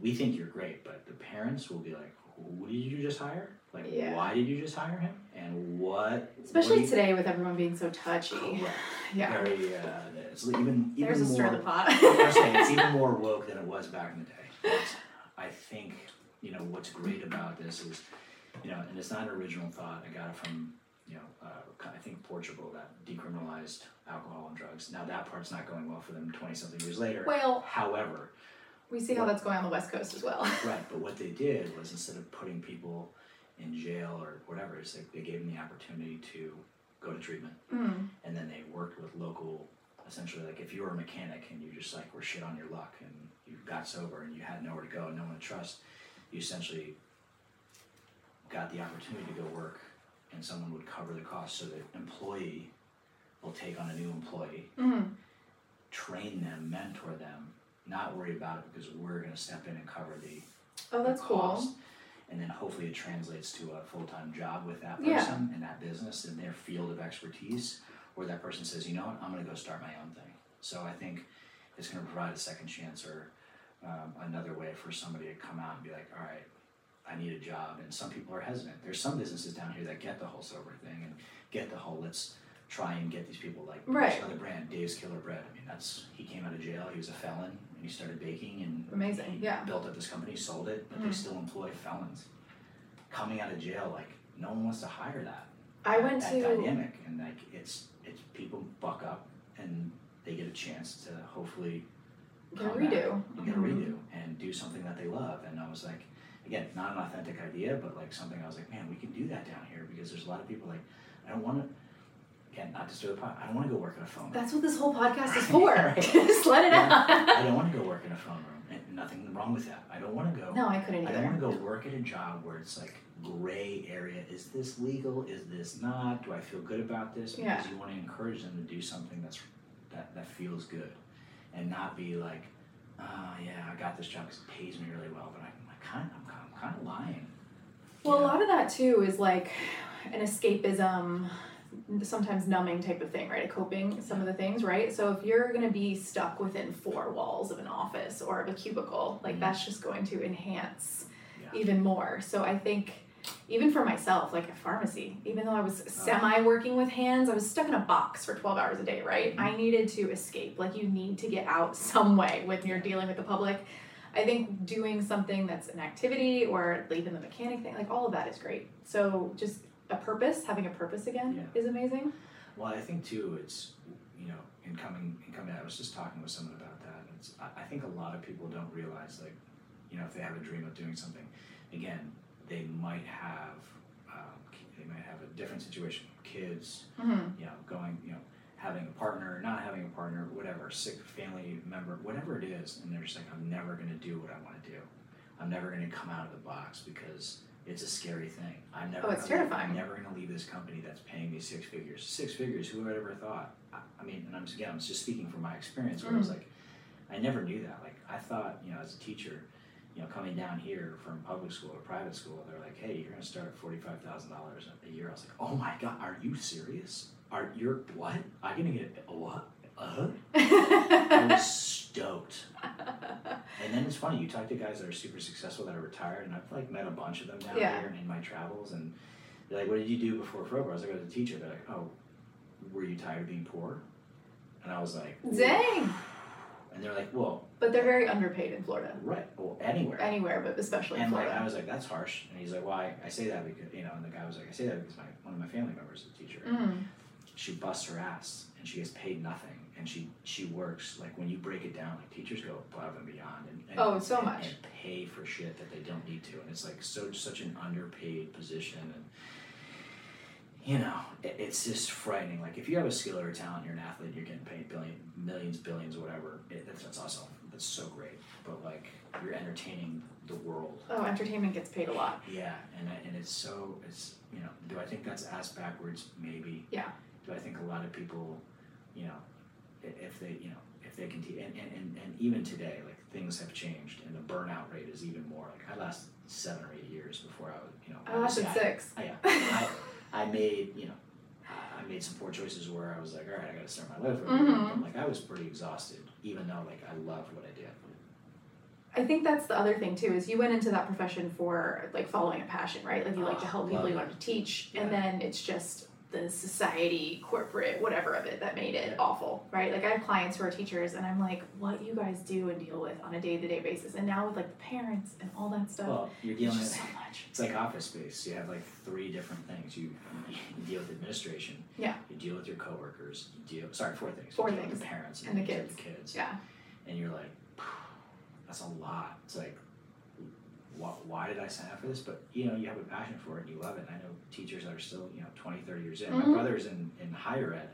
Speaker 2: we think you're great, but the parents will be like, who did you just hire? Like,
Speaker 1: Yeah.
Speaker 2: why did you just hire him? And what?
Speaker 1: Especially
Speaker 2: what
Speaker 1: today with everyone being so touchy.
Speaker 2: Correct.
Speaker 1: Yeah.
Speaker 2: Very. Uh, it's even even
Speaker 1: There's a
Speaker 2: more.
Speaker 1: the pot.
Speaker 2: I'm saying it's even more woke than it was back in the day. But I think you know what's great about this is, you know, and it's not an original thought. I got it from you know uh, I think Portugal that decriminalized alcohol and drugs. Now that part's not going well for them twenty something years later.
Speaker 1: Well,
Speaker 2: However,
Speaker 1: we see how that's going on the West Coast as well.
Speaker 2: right. But what they did was instead of putting people in jail or whatever, it's like they gave them the opportunity to go to treatment
Speaker 1: Mm.
Speaker 2: and then they worked with local essentially like if you were a mechanic and you just like were shit on your luck and you got sober and you had nowhere to go and no one to trust you essentially got the opportunity to go work and someone would cover the cost so the employee will take on a new employee
Speaker 1: Mm.
Speaker 2: train them mentor them not worry about it because we're going to step in and cover the
Speaker 1: Oh, that's
Speaker 2: the
Speaker 1: cool.
Speaker 2: And then hopefully it translates to a full time job with that
Speaker 1: Yeah.
Speaker 2: person in that business in their field of expertise, or that person says, you know what, I'm going to go start my own thing. So I think it's going to provide a second chance or um, another way for somebody to come out and be like, all right, I need a job. And some people are hesitant. There's some businesses down here that get the whole sober thing and get the whole let's try and get these people like
Speaker 1: Right.
Speaker 2: another brand, Dave's Killer Bread. I mean, that's he came out of jail. He was a felon and he started baking and
Speaker 1: Amazing, yeah.
Speaker 2: built up this company, sold it, but
Speaker 1: Mm.
Speaker 2: they still employ felons. Coming out of jail, like no one wants to hire that.
Speaker 1: I
Speaker 2: that-
Speaker 1: went
Speaker 2: that
Speaker 1: to
Speaker 2: dynamic, and like it's it's people buck up and they get a chance to hopefully
Speaker 1: get a redo.
Speaker 2: and get a
Speaker 1: Mhm.
Speaker 2: redo and do something that they love. And I was like, again, not an authentic idea, but like something I was like, man, we can do that down here because there's a lot of people like, I don't want to. Again, not to stir the pot. I don't want to go work in a phone. room.
Speaker 1: That's what this whole podcast is for.
Speaker 2: Right.
Speaker 1: Just let it
Speaker 2: I
Speaker 1: out.
Speaker 2: I don't want to go work in a phone room, and nothing wrong with that. I don't want to go.
Speaker 1: no, I couldn't
Speaker 2: I don't want to go work at a job where it's like gray area. Is this legal? Is this not? Do I feel good about this? Because
Speaker 1: Yeah.
Speaker 2: you want to encourage them to do something that's that, that feels good, and not be like, oh yeah, I got this job because it pays me really well, but I'm kind, I'm kind, I'm kind of lying.
Speaker 1: Well, a lot of that too is like an escapism, sometimes numbing type of thing, right? A coping, some of the things, right? So if you're gonna be stuck within four walls of an office or of a cubicle, like
Speaker 2: Mhm.
Speaker 1: that's just going to enhance
Speaker 2: Yeah.
Speaker 1: even more. So I think even for myself, like a pharmacy, even though I was
Speaker 2: Uh-huh.
Speaker 1: semi working with hands, I was stuck in a box for 12 hours a day, right?
Speaker 2: Mhm.
Speaker 1: I needed to escape. Like you need to get out some way when you're dealing with the public. I think doing something that's an activity or even the mechanic thing, like all of that is great. So just a purpose, having a purpose again
Speaker 2: Yeah.
Speaker 1: is amazing.
Speaker 2: Well, I think too, it's you know, in coming in coming. I was just talking with someone about that. and It's I, I think a lot of people don't realize like, you know, if they have a dream of doing something, again, they might have um, they might have a different situation, kids,
Speaker 1: Mm-hmm.
Speaker 2: you know, going, you know, having a partner, not having a partner, whatever, sick family member, whatever it is, and they're just like, I'm never gonna do what I want to do. I'm never gonna come out of the box because it's a scary thing. I'm never.
Speaker 1: Oh, it's
Speaker 2: gonna leave-
Speaker 1: terrifying.
Speaker 2: I'm never gonna leave this company that's paying me six figures. Six figures. Who would have ever thought? I, I mean, and I'm just, again, I'm just speaking from my experience. Where I was
Speaker 1: Mm.
Speaker 2: like, I never knew that. Like, I thought, you know, as a teacher, you know, coming down here from public school to private school, they're like, hey, you're gonna start at forty-five thousand dollars a year. I was like, oh my god, are you serious? Are you're what? I'm gonna get a what? Uh? Was stoked. And then it's funny, you talk to guys that are super successful that are retired, and I've like met a bunch of them down
Speaker 1: Yeah.
Speaker 2: here in my travels, and they're like, "What did you do before FroPro?" I was like, "I was a teacher." They're like, "Oh, were you tired of being poor?" And I was like,
Speaker 1: Dang.
Speaker 2: And they're like, "Well,
Speaker 1: But they're very underpaid in Florida.
Speaker 2: right, well, anywhere."
Speaker 1: Anywhere, but especially in
Speaker 2: And like
Speaker 1: Florida.
Speaker 2: I was like, "That's harsh." And he's like, "Why?" I say that because you know, and the guy was like, "I say that because my one of my family members is a teacher.
Speaker 1: Mm.
Speaker 2: She busts her ass and she gets paid nothing, and she she works like when you break it down, like teachers go above and beyond and, and
Speaker 1: Oh, so
Speaker 2: and-
Speaker 1: much.
Speaker 2: and pay for shit that they don't need to, and it's like so such an underpaid position and. You know, it, it's just frightening. Like if you have a skill or a talent, you're an athlete, you're getting paid billion, millions, billions, whatever. It, that's, that's awesome. That's so great. But like you're entertaining the world.
Speaker 1: Oh, entertainment gets paid a lot.
Speaker 2: Yeah, and uh, and it's so it's you know. Do I think that's ass backwards? Maybe.
Speaker 1: Yeah.
Speaker 2: Do I think a lot of people, you know, if they you know if they continue and, and, and, even today like things have changed and the burnout rate is even more. Like I lasted seven or eight years before I was you know.
Speaker 1: I lasted six.
Speaker 2: I, yeah, I, I made you know. I made some poor choices where I was like, all right, I got to start my life.
Speaker 1: Mhm.
Speaker 2: Like I was pretty exhausted, even though like I loved what I did.
Speaker 1: I think that's the other thing too is you went into that profession for like following a passion, right? Like you like to
Speaker 2: Oh,
Speaker 1: help people, you want to teach, and then it's just the society, corporate, whatever of it that made it awful, right? Like I have clients who are teachers, and I'm like, what you guys do and deal with on a day to day basis, and now with like the parents and all that stuff,
Speaker 2: Well, you're dealing with
Speaker 1: so much.
Speaker 2: it's like office space. You have like three different things. You, you deal with administration.
Speaker 1: Yeah.
Speaker 2: You deal with your coworkers. You deal sorry four things.
Speaker 1: Four
Speaker 2: you deal with
Speaker 1: things.
Speaker 2: the parents
Speaker 1: And the kids.
Speaker 2: the kids.
Speaker 1: Yeah.
Speaker 2: And you're like, that's a lot. It's like, why, why did I sign up for this? But you know, you have a passion for it. and You love it. And I know teachers that are still you know 20, 30 years in.
Speaker 1: Mhm.
Speaker 2: My brother's in in higher ed.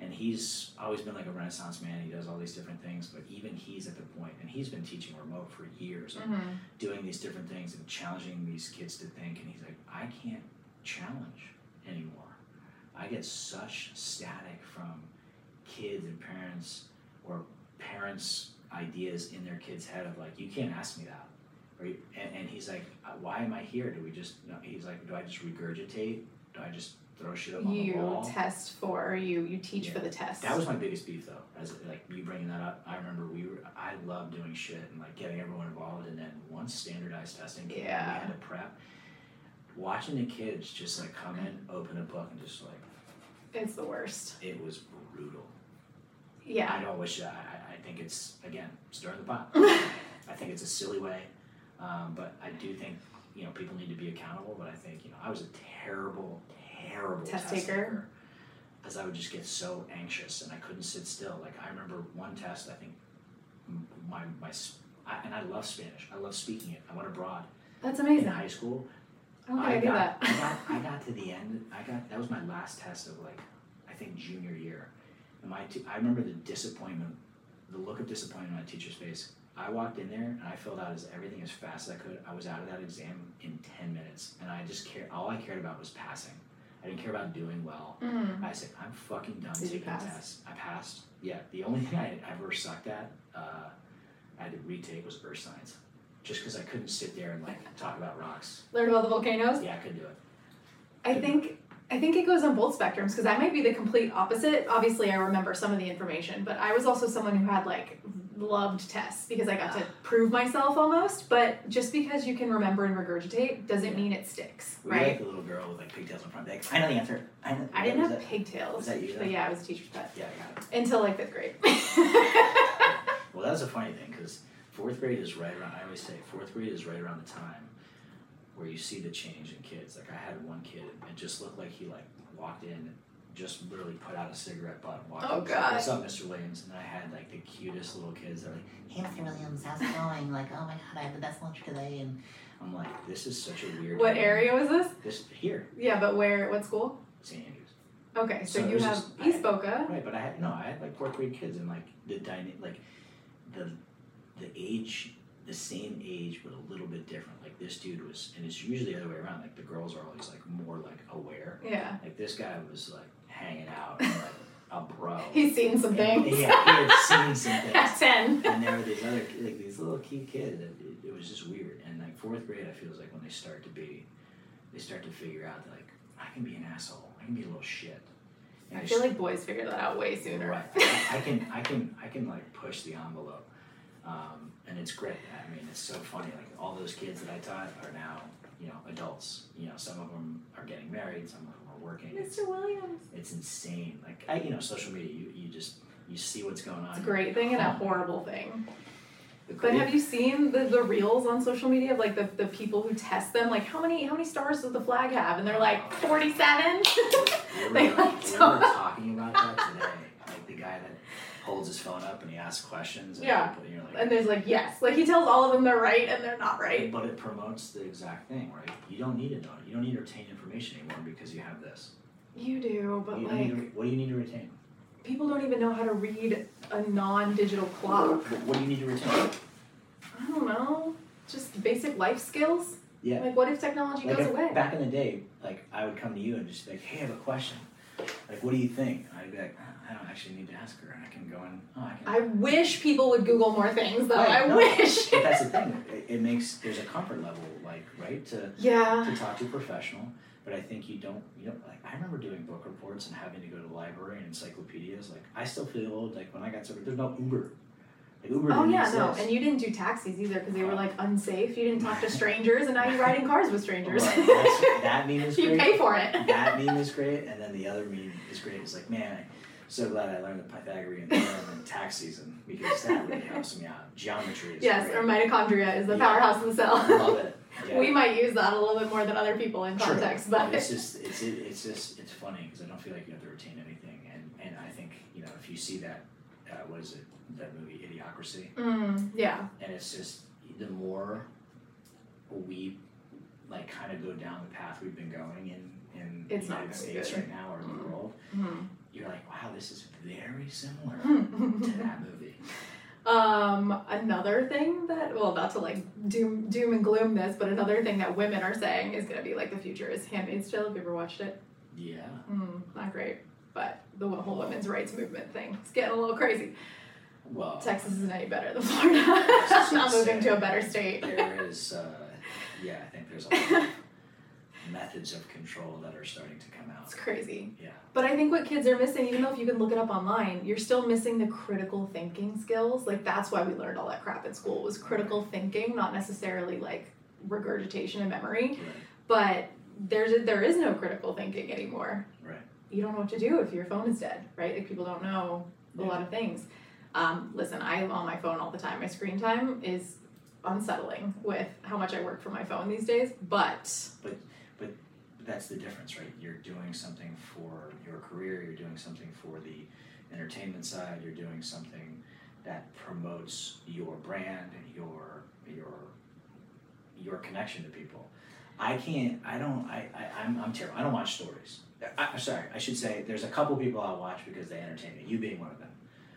Speaker 2: And he's always been like a renaissance man. He does all these different things, but even he's at the point, and he's been teaching remote for years.
Speaker 1: Mm-hmm.
Speaker 2: doing these different things and challenging these kids to think and he's like i can't challenge anymore i get such static from kids and parents or parents ideas in their kids head of like you can't ask me that and, and he's like "Uh, why am i here do we just no, he's like do i just regurgitate do i just throw shit up on the wall?
Speaker 1: You test for you you teach
Speaker 2: Yeah.
Speaker 1: for the test.
Speaker 2: that was my biggest beef though. As like you bringing that up, I remember we were. I love doing shit and like getting everyone involved, and then once standardized testing came,
Speaker 1: Yeah.
Speaker 2: we had to prep. Watching the kids just like come in, open a book, and just like
Speaker 1: it's the worst.
Speaker 2: it was brutal.
Speaker 1: Yeah.
Speaker 2: I don't wish. I, I I think it's again stirring the pot. I think it's a silly way, um, but I do think you know people need to be accountable. But I think you know I was a terrible, terrible
Speaker 1: Test
Speaker 2: test,
Speaker 1: taker.
Speaker 2: because I would just get so anxious and I couldn't sit still. Like I remember one test. I think my my I, and I love Spanish. I love speaking it. I went abroad
Speaker 1: That's amazing.
Speaker 2: in high school.
Speaker 1: I I, knew
Speaker 2: got,
Speaker 1: that.
Speaker 2: I got I got to the end. I got that was my last test of like I think junior year. And my t- I remember the disappointment, the look of disappointment on my teacher's face. I walked in there and I filled out as everything as fast as I could. I was out of that exam in ten minutes, and I just cared. All I cared about was passing. I didn't care about doing well.
Speaker 1: Mm.
Speaker 2: I said, I'm fucking done
Speaker 1: Did
Speaker 2: taking
Speaker 1: pass?
Speaker 2: tests. I passed. Yeah, the only thing I ever sucked at, uh, I had to retake was earth science, just because I couldn't sit there and like talk about rocks.
Speaker 1: Learn about the volcanoes.
Speaker 2: Yeah, I couldn't do it.
Speaker 1: I think I think it goes on both spectrums because I might be the complete opposite. Obviously, I remember some of the information, but I was also someone who had like loved tests because I got to ah. prove myself almost. But just because you can remember and regurgitate doesn't mean it sticks,
Speaker 2: Were
Speaker 1: right?
Speaker 2: like the little girl with like pigtails in front? Like, I know the answer. I know.
Speaker 1: I didn't have
Speaker 2: that-
Speaker 1: pigtails,
Speaker 2: was that you,
Speaker 1: but yeah, I was a teacher's pet
Speaker 2: Yeah, I got it.
Speaker 1: until like fifth grade.
Speaker 2: Well, that's a funny thing because fourth grade is right around. I always say fourth grade is right around the time where you see the change in kids. Like I had one kid, it just looked like he like walked in, and just literally put out a cigarette butt. and Walked
Speaker 1: Oh,
Speaker 2: up,
Speaker 1: God.
Speaker 2: What's up, Mr. Williams? And then I had like the cutest little kids. They're like,
Speaker 3: Hey, Mr. Williams, how's it going? Like, oh my god, I had the best lunch today, and
Speaker 2: I'm like, this is such a weird.
Speaker 1: what area was this?
Speaker 2: This here,
Speaker 1: Yeah, but where? What school?
Speaker 2: St. Andrews.
Speaker 1: Okay, so,
Speaker 2: So
Speaker 1: you have
Speaker 2: just-
Speaker 1: East Boca.
Speaker 2: Right, but I had no, I had like fourth grade kids and like the dyna- like the the age the same age but a little bit different. Like this dude was and it's usually the other way around, like the girls are always like more like aware.
Speaker 1: Yeah,
Speaker 2: Like this guy was like hanging out and like a bro.
Speaker 1: he's seen some
Speaker 2: And-
Speaker 1: things.
Speaker 2: Yeah, he had seen some things.
Speaker 1: At ten.
Speaker 2: And there were these other like these little cute kids. It, it, was just weird. And like fourth grade, I feel is like when they start to be, they start to figure out that like I can be an asshole. I can be a little shit. And
Speaker 1: I
Speaker 2: they
Speaker 1: feel like boys figure that out way sooner.
Speaker 2: Right. I, I can I can I can like push the envelope. Um, and it's great. I mean, it's so funny. Like all those kids that I taught are now, you know, adults. You know, some of them are getting married, some of them working. It's,
Speaker 1: Mr. Williams.
Speaker 2: it's insane. Like I, you know, social media. You, you just you see what's going on.
Speaker 1: It's a great thing and a horrible thing. But have you seen the, the reels on social media of like the, the people who test them? Like how many how many stars does the flag have? And they're like forty seven. They like don't-
Speaker 2: talking about that today. Like the guy that holds his phone up and he asks questions. And
Speaker 1: Yeah.
Speaker 2: you you're like,
Speaker 1: and there's like yes, like he tells all of them they're right and they're not right.
Speaker 2: But it promotes the exact thing, right? You don't need to know. You don't need to retain information anymore because you have this.
Speaker 1: You do, but
Speaker 2: You
Speaker 1: like
Speaker 2: to, what do you need to retain?
Speaker 1: people don't even know how to read a non digital clock.
Speaker 2: What, what do you need to retain?
Speaker 1: I don't know. Just basic life skills.
Speaker 2: Yeah.
Speaker 1: Like what if technology
Speaker 2: Like
Speaker 1: goes
Speaker 2: if-
Speaker 1: away?
Speaker 2: back in the day, like I would come to you and just be like, "Hey, I have a question. Like, what do you think?" And I'd be like, ah, "I don't actually need to ask her." I can go and oh, I can.
Speaker 1: I wish people would Google more things though.
Speaker 2: Right,
Speaker 1: I
Speaker 2: no,
Speaker 1: wish.
Speaker 2: But that's the thing. It, it makes there's a comfort level, like right, to
Speaker 1: yeah.
Speaker 2: to talk to a professional. But I think you don't, you don't like. I remember doing book reports and having to go to the library and encyclopedias. Like I still feel old. Like when I got started, there's no Uber. Like, Uber
Speaker 1: Oh yeah, no, and you didn't do taxis either because they were oh. like unsafe. You didn't talk to strangers, and now you're riding cars with strangers.
Speaker 2: That's- that meme is great.
Speaker 1: you pay for it.
Speaker 2: that meme is great, and then the other meme is great. It's like, man, so glad I learned the Pythagorean theorem in tax season because that really helps me out. Geometry is
Speaker 1: Yes,
Speaker 2: great.
Speaker 1: or mitochondria is the
Speaker 2: Yeah.
Speaker 1: powerhouse of the cell.
Speaker 2: Love it. Yeah.
Speaker 1: We might use that a little bit more than other people in
Speaker 2: True.
Speaker 1: context, but
Speaker 2: it's just it's it, it's just it's funny because I don't feel like you have to retain anything, and and I think you know if you see that uh, what is it that movie Idiocracy,
Speaker 1: mm, yeah,
Speaker 2: and it's just the more we like kind of go down the path we've been going in in
Speaker 1: It's
Speaker 2: the United States
Speaker 1: good.
Speaker 2: right now or in the
Speaker 1: Mm.
Speaker 2: world,
Speaker 1: Mhm.
Speaker 2: You're like, wow, this is very similar to that movie.
Speaker 1: Um, another thing that well, not to like doom doom and gloom this, but another thing that women are saying is gonna be like the future is Handmaid's Tale. Have you ever watched it?
Speaker 2: Yeah.
Speaker 1: Mm, not great, but the whole women's rights movement thing is getting a little crazy.
Speaker 2: Well,
Speaker 1: Texas isn't any better than Florida.
Speaker 2: was
Speaker 1: not moving to a better state.
Speaker 2: there is, uh, yeah, I think there's a lot of methods of control that are starting to come out.
Speaker 1: It's crazy.
Speaker 2: Yeah.
Speaker 1: But I think what kids are missing, even though if you can look it up online, you're still missing the critical thinking skills. Like that's why we learned all that crap at school was critical thinking, not necessarily like regurgitation and memory.
Speaker 2: Right.
Speaker 1: But there's a, there is no critical thinking anymore.
Speaker 2: Right.
Speaker 1: You don't know what to do if your phone is dead, right? Like people don't know a lot of things. Um, listen, I'm on my phone all the time. My screen time is unsettling with how much I work from my phone these days. But
Speaker 2: That's the difference, right? You're doing something for your career, you're doing something for the entertainment side, you're doing something that promotes your brand, and your your your connection to people. I can't I don't I, I I'm I'm terrible. I don't watch stories. I, I'm sorry, I should say there's a couple people I watch because they entertain me, you being one of them.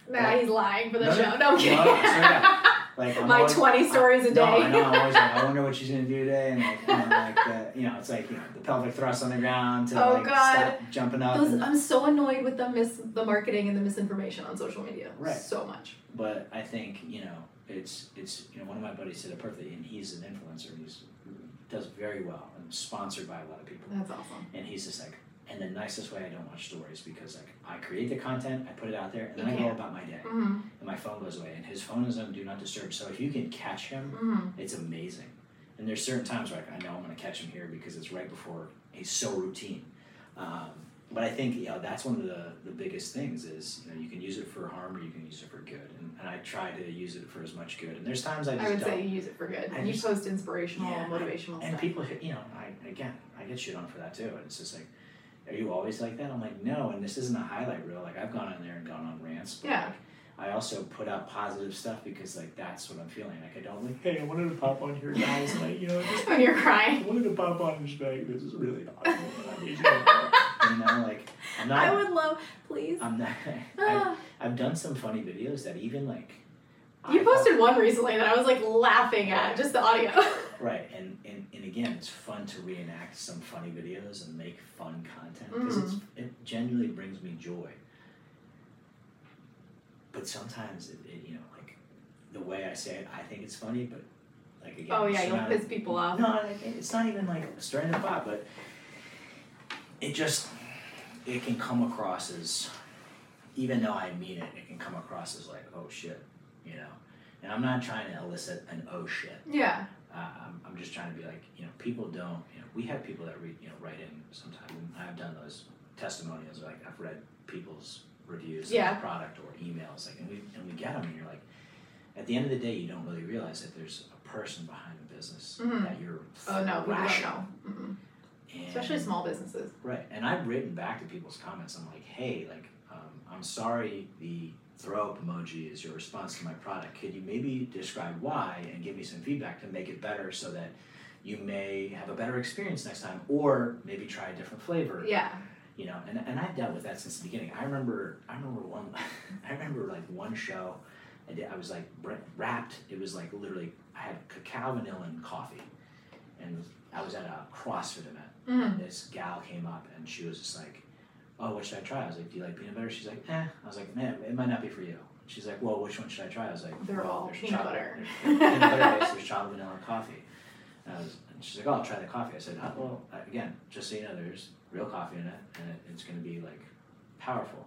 Speaker 1: nah, he's lying for the
Speaker 2: No, no,
Speaker 1: show. No, I'm
Speaker 2: no,
Speaker 1: kidding.
Speaker 2: straight up. Like I'm
Speaker 1: my
Speaker 2: always-
Speaker 1: 20 stories a day.
Speaker 2: No, I know. I'm always like, I wonder what she's gonna do today, and like, you know, like the, you know, it's like you know, the pelvic thrust on the ground to
Speaker 1: Oh,
Speaker 2: like
Speaker 1: God.
Speaker 2: stop jumping up.
Speaker 1: Those,
Speaker 2: and-
Speaker 1: I'm so annoyed with the mis the marketing and the misinformation on social media.
Speaker 2: Right.
Speaker 1: So much.
Speaker 2: but I think you know, it's it's you know, one of my buddies said it perfectly, and he's an influencer. and He's does very well and sponsored by a lot of people.
Speaker 1: That's awesome.
Speaker 2: And he's just like, and the nicest way I don't watch stories because like I create the content, I put it out there, and then
Speaker 1: You
Speaker 2: I go
Speaker 1: can't.
Speaker 2: about my day,
Speaker 1: Mm-hmm.
Speaker 2: and my phone goes away, and his phone is on do not disturb. So if you can catch him
Speaker 1: Mm-hmm.
Speaker 2: It's amazing. And there's certain times where like, I know I'm going to catch him here because it's right before he's so routine. Um, but I think you know that's one of the, the biggest things is you know you can use it for harm or you can use it for good, and, and I try to use it for as much good. And there's times I just
Speaker 1: I would
Speaker 2: don't.
Speaker 1: say you use it for good. And you
Speaker 2: just-
Speaker 1: post inspirational
Speaker 2: Yeah,
Speaker 1: and motivational
Speaker 2: and
Speaker 1: stuff.
Speaker 2: people, you know, I again I get shit on for that too, and it's just like, are you always like that? I'm like, no, and this isn't a highlight reel. Like I've gone on there and gone on rants. But
Speaker 1: Yeah.
Speaker 2: Like, I also put out positive stuff because like that's what I'm feeling. Like I don't like, hey, I wanted to pop on here, guys. Like you know, just
Speaker 1: when you're crying.
Speaker 2: I wanted to pop on and just be like, this is really awesome. I need you you know, like I'm not.
Speaker 1: I would love, please.
Speaker 2: I'm not. I've,
Speaker 1: Ah.
Speaker 2: I've done some funny videos that even like. I
Speaker 1: you
Speaker 2: thought-
Speaker 1: posted one recently that I was like laughing at, just the audio.
Speaker 2: Right, and, and, and again, it's fun to reenact some funny videos and make fun content because
Speaker 1: Mm-hmm.
Speaker 2: it genuinely brings me joy. But sometimes it, it you know like the way I say it, I think it's funny, but like again,
Speaker 1: oh yeah, you'll piss people off.
Speaker 2: No, it's not even like stirring the pot, but it just it can come across as even though I mean it, it can come across as like oh shit, you know. And I'm not trying to elicit an oh shit.
Speaker 1: Yeah.
Speaker 2: Uh, I'm, I'm just trying to be like, you know, people don't, you know, we have people that read, you know, write in sometimes, and I've done those testimonials, like I've read people's reviews
Speaker 1: Yeah.
Speaker 2: of the product or emails, like, and we, and we get them, and you're like, at the end of the day, you don't really realize that there's a person behind the business
Speaker 1: Mhm.
Speaker 2: that you're
Speaker 1: Oh no, don't know.
Speaker 2: And-
Speaker 1: Especially small businesses.
Speaker 2: Right, and I've written back to people's comments. I'm like, hey, like, um, I'm sorry the throw up emoji is your response to my product. Could you maybe describe why and give me some feedback to make it better so that you may have a better experience next time, or maybe try a different flavor.
Speaker 1: Yeah.
Speaker 2: You know, and, and I've dealt with that since the beginning. I remember, I remember one, I remember like one show. I did. I was like wrapped. It was like literally. I had cacao, vanilla, and coffee, and I was at a CrossFit event
Speaker 1: Mm.
Speaker 2: and this gal came up and she was just like, "Oh, what should I try?" I was like, "Do you like peanut butter?" She's like, "Eh." I was like, "Man, it might not be for you." She's like, "Well, which one should I try?" I was like,
Speaker 1: They're
Speaker 2: well,
Speaker 1: all
Speaker 2: there's
Speaker 1: peanut
Speaker 2: chocolate-
Speaker 1: butter."
Speaker 2: there's peanut butter. There's chocolate, vanilla, and coffee." And, I was, and she's like, "Oh, I'll try the coffee." I said, oh, "Well, again, just so you know, there's real coffee in it, and it, it's going to be like powerful."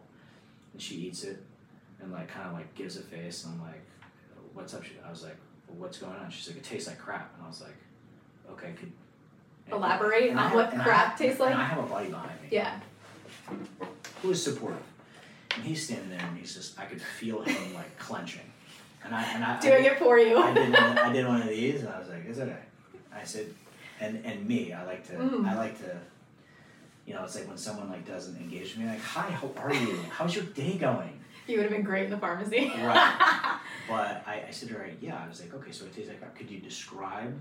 Speaker 2: And she eats it, and like kind of like gives a face, and I'm like, what's up? She, I was like, well, what's going on? She's like, it tastes like crap. And I was like, okay, could
Speaker 1: Elaborate on
Speaker 2: have-
Speaker 1: what crap
Speaker 2: have-
Speaker 1: tastes like?
Speaker 2: I have a body behind me
Speaker 1: Yeah.
Speaker 2: Who was supportive. And he's standing there and he's just, I could feel him like clenching. And I, and I, I
Speaker 1: Doing
Speaker 2: did-
Speaker 1: it for you.
Speaker 2: I did, one, I did one of these and I was like, it's okay. I said, and, and me, I like to,
Speaker 1: Mm.
Speaker 2: I like to, you know, it's like when someone like doesn't engage with me, like, hi, how are you? How's your day going?
Speaker 1: You would have been great in the pharmacy.
Speaker 2: Right. But I, I said to her, yeah, I was like, okay, so it tastes like crap. Could you describe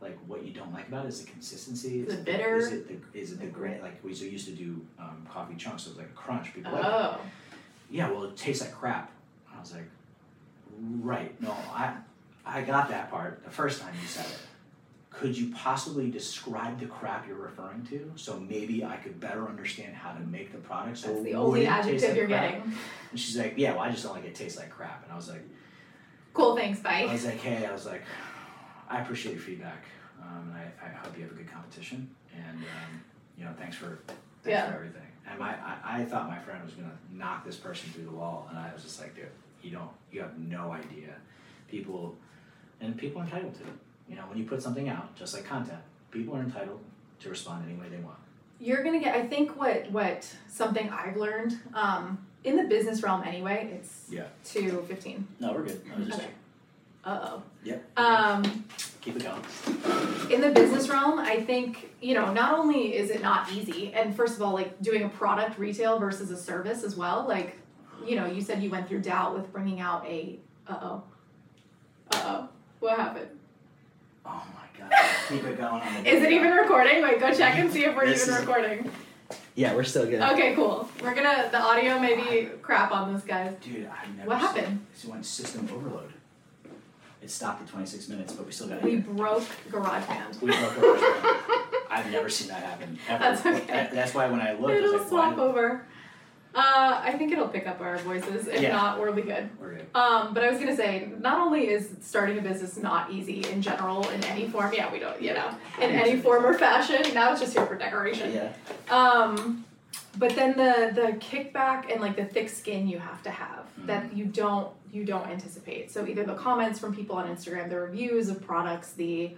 Speaker 2: like what you don't like about it? Is the consistency?
Speaker 1: Is it
Speaker 2: it-
Speaker 1: bitter?
Speaker 2: Is it the, is it the grain? Like we so used to do um, coffee chunks, so it was like a crunch. People like,
Speaker 1: oh.
Speaker 2: yeah, well, it tastes like crap. And I was like, right, no, I, I got that part the first time you said it. Could you possibly describe the crap you're referring to, so maybe I could better understand how to make the product? So
Speaker 1: That's the only adjective
Speaker 2: like
Speaker 1: you're
Speaker 2: crap?
Speaker 1: getting.
Speaker 2: And she's like, yeah, well, I just don't like it tastes like crap. And I was like,
Speaker 1: Cool, thanks,
Speaker 2: I
Speaker 1: bye.
Speaker 2: was like, hey, I was like, I appreciate your feedback, um, and I, I hope you have a good competition, and um, you know, thanks for thanks
Speaker 1: Yeah.
Speaker 2: for everything. And my, I, I thought my friend was gonna knock this person through the wall, and I was just like, dude, you don't, you have no idea. People, and people are entitled to it. You know, when you put something out, just like content, people are entitled to respond any way they want.
Speaker 1: You're gonna get. I think what what something I've learned um, in the business realm anyway. It's
Speaker 2: Yeah.
Speaker 1: two fifteen.
Speaker 2: No, we're good. I was just
Speaker 1: Okay. Uh oh.
Speaker 2: Yep.
Speaker 1: Um,
Speaker 2: keep it going.
Speaker 1: in the business realm, I think, you know, not only is it not easy, and first of all, like doing a product retail versus a service as well, like, you know, you said you went through doubt with bringing out a, uh oh, uh oh, what happened?
Speaker 2: Oh my god. keep it going on
Speaker 1: Is it even recording? Wait, go check and see if we're even recording.
Speaker 2: Yeah, we're still good.
Speaker 1: Okay, cool. We're gonna, the audio maybe crap on this, guys.
Speaker 2: Dude, I've never
Speaker 1: What
Speaker 2: seen-
Speaker 1: happened?
Speaker 2: It went system overload. It stopped at 26 minutes, but we still got
Speaker 1: We
Speaker 2: it.
Speaker 1: broke GarageBand.
Speaker 2: We broke first I've never seen that happen. Ever.
Speaker 1: That's okay.
Speaker 2: That's why when I looked, I was like,
Speaker 1: swap
Speaker 2: why?
Speaker 1: over. Uh, I think it'll pick up our voices. If
Speaker 2: Yeah.
Speaker 1: not, we'll be good.
Speaker 2: We're good.
Speaker 1: Um, but I was gonna say, not only is starting a business not easy in general in any form, yeah, we don't, you know, in any form or fashion. Now it's just here for decoration.
Speaker 2: Yeah.
Speaker 1: Um, but then the the kickback and like the thick skin you have to have
Speaker 2: Mm.
Speaker 1: that you don't you don't anticipate. So either the comments from people on Instagram, the reviews of products, the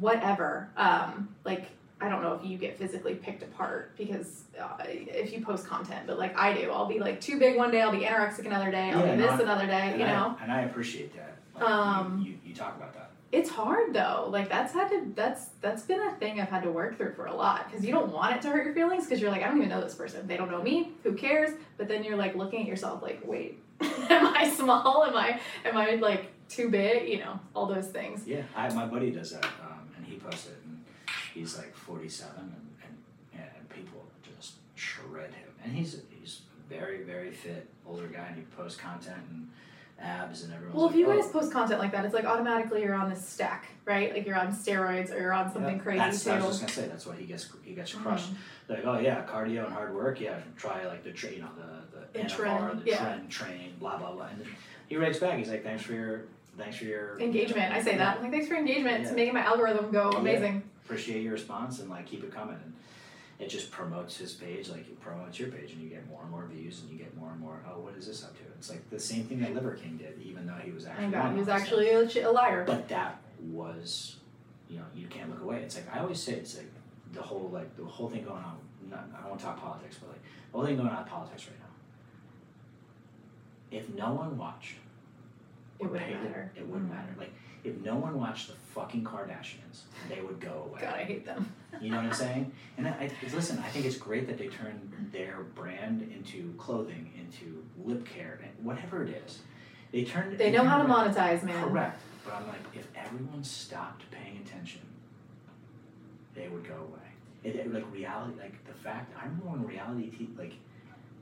Speaker 1: whatever. Um, like I don't know if you get physically picked apart because uh, if you post content, but like I do, I'll be like too big one day, I'll be anorexic another day, I'll
Speaker 2: Yeah,
Speaker 1: be this
Speaker 2: I-
Speaker 1: another day, you
Speaker 2: I,
Speaker 1: know.
Speaker 2: and I appreciate that. Like,
Speaker 1: Um,
Speaker 2: you, you, you talk about that.
Speaker 1: It's hard though. Like that's had to that's that's been a thing I've had to work through for a lot because you don't want it to hurt your feelings because you're like I don't even know this person. They don't know me. Who cares? But then you're like looking at yourself like, wait, am I small? Am I am I like too big? You know, all those things.
Speaker 2: Yeah, I, my buddy does that, um, and he posts it, and he's like 47, and, and, and people just shred him. And he's he's very, very fit, older guy, and he posts content and abs, and everyone's
Speaker 1: Well, if
Speaker 2: like,
Speaker 1: you
Speaker 2: oh.
Speaker 1: guys post content like that, it's like automatically you're on this stack, right? Like you're on steroids or you're on something
Speaker 2: Yeah,
Speaker 1: crazy
Speaker 2: that's,
Speaker 1: too.
Speaker 2: I was just gonna say that's why he gets he gets crushed.
Speaker 1: Mhm.
Speaker 2: Like, oh yeah, cardio and hard work. Yeah, try like the tra- you know the the,
Speaker 1: The
Speaker 2: NFR,
Speaker 1: trend,
Speaker 2: the
Speaker 1: yeah.
Speaker 2: trend train, blah blah blah. And then he writes back. He's like, thanks for your thanks for your
Speaker 1: Engagement. I say that. I'm like, thanks for engagement. It's making my algorithm go
Speaker 2: Yeah.
Speaker 1: amazing.
Speaker 2: Appreciate your response and like keep it coming. And it just promotes his page, like it promotes your page, and you get more and more views, and you get more and more. Oh, what is this up to? It's like the same thing that Liver King did, even though he was actually.
Speaker 1: God, he was actually a, a liar.
Speaker 2: But that was, you know, you can't look away. It's like I always say, it's like the whole like the whole thing going on. Not, I don't want to talk politics, but like the whole thing going on in politics right now. If no one watched,
Speaker 1: It wouldn't matter.
Speaker 2: It, wouldn't
Speaker 1: Mhm.
Speaker 2: matter. Like if no one watched the fucking Kardashians, they would go away.
Speaker 1: God, I hate them.
Speaker 2: You know what I'm saying? And I, I listen. I think it's great that they turn their brand into clothing, into lip care, and whatever it is. They turn.
Speaker 1: They know how to monetize, man.
Speaker 2: Correct. But I'm like, if everyone stopped paying attention, they would go away. It, it- like reality, like the fact. I remember when reality TV. Like,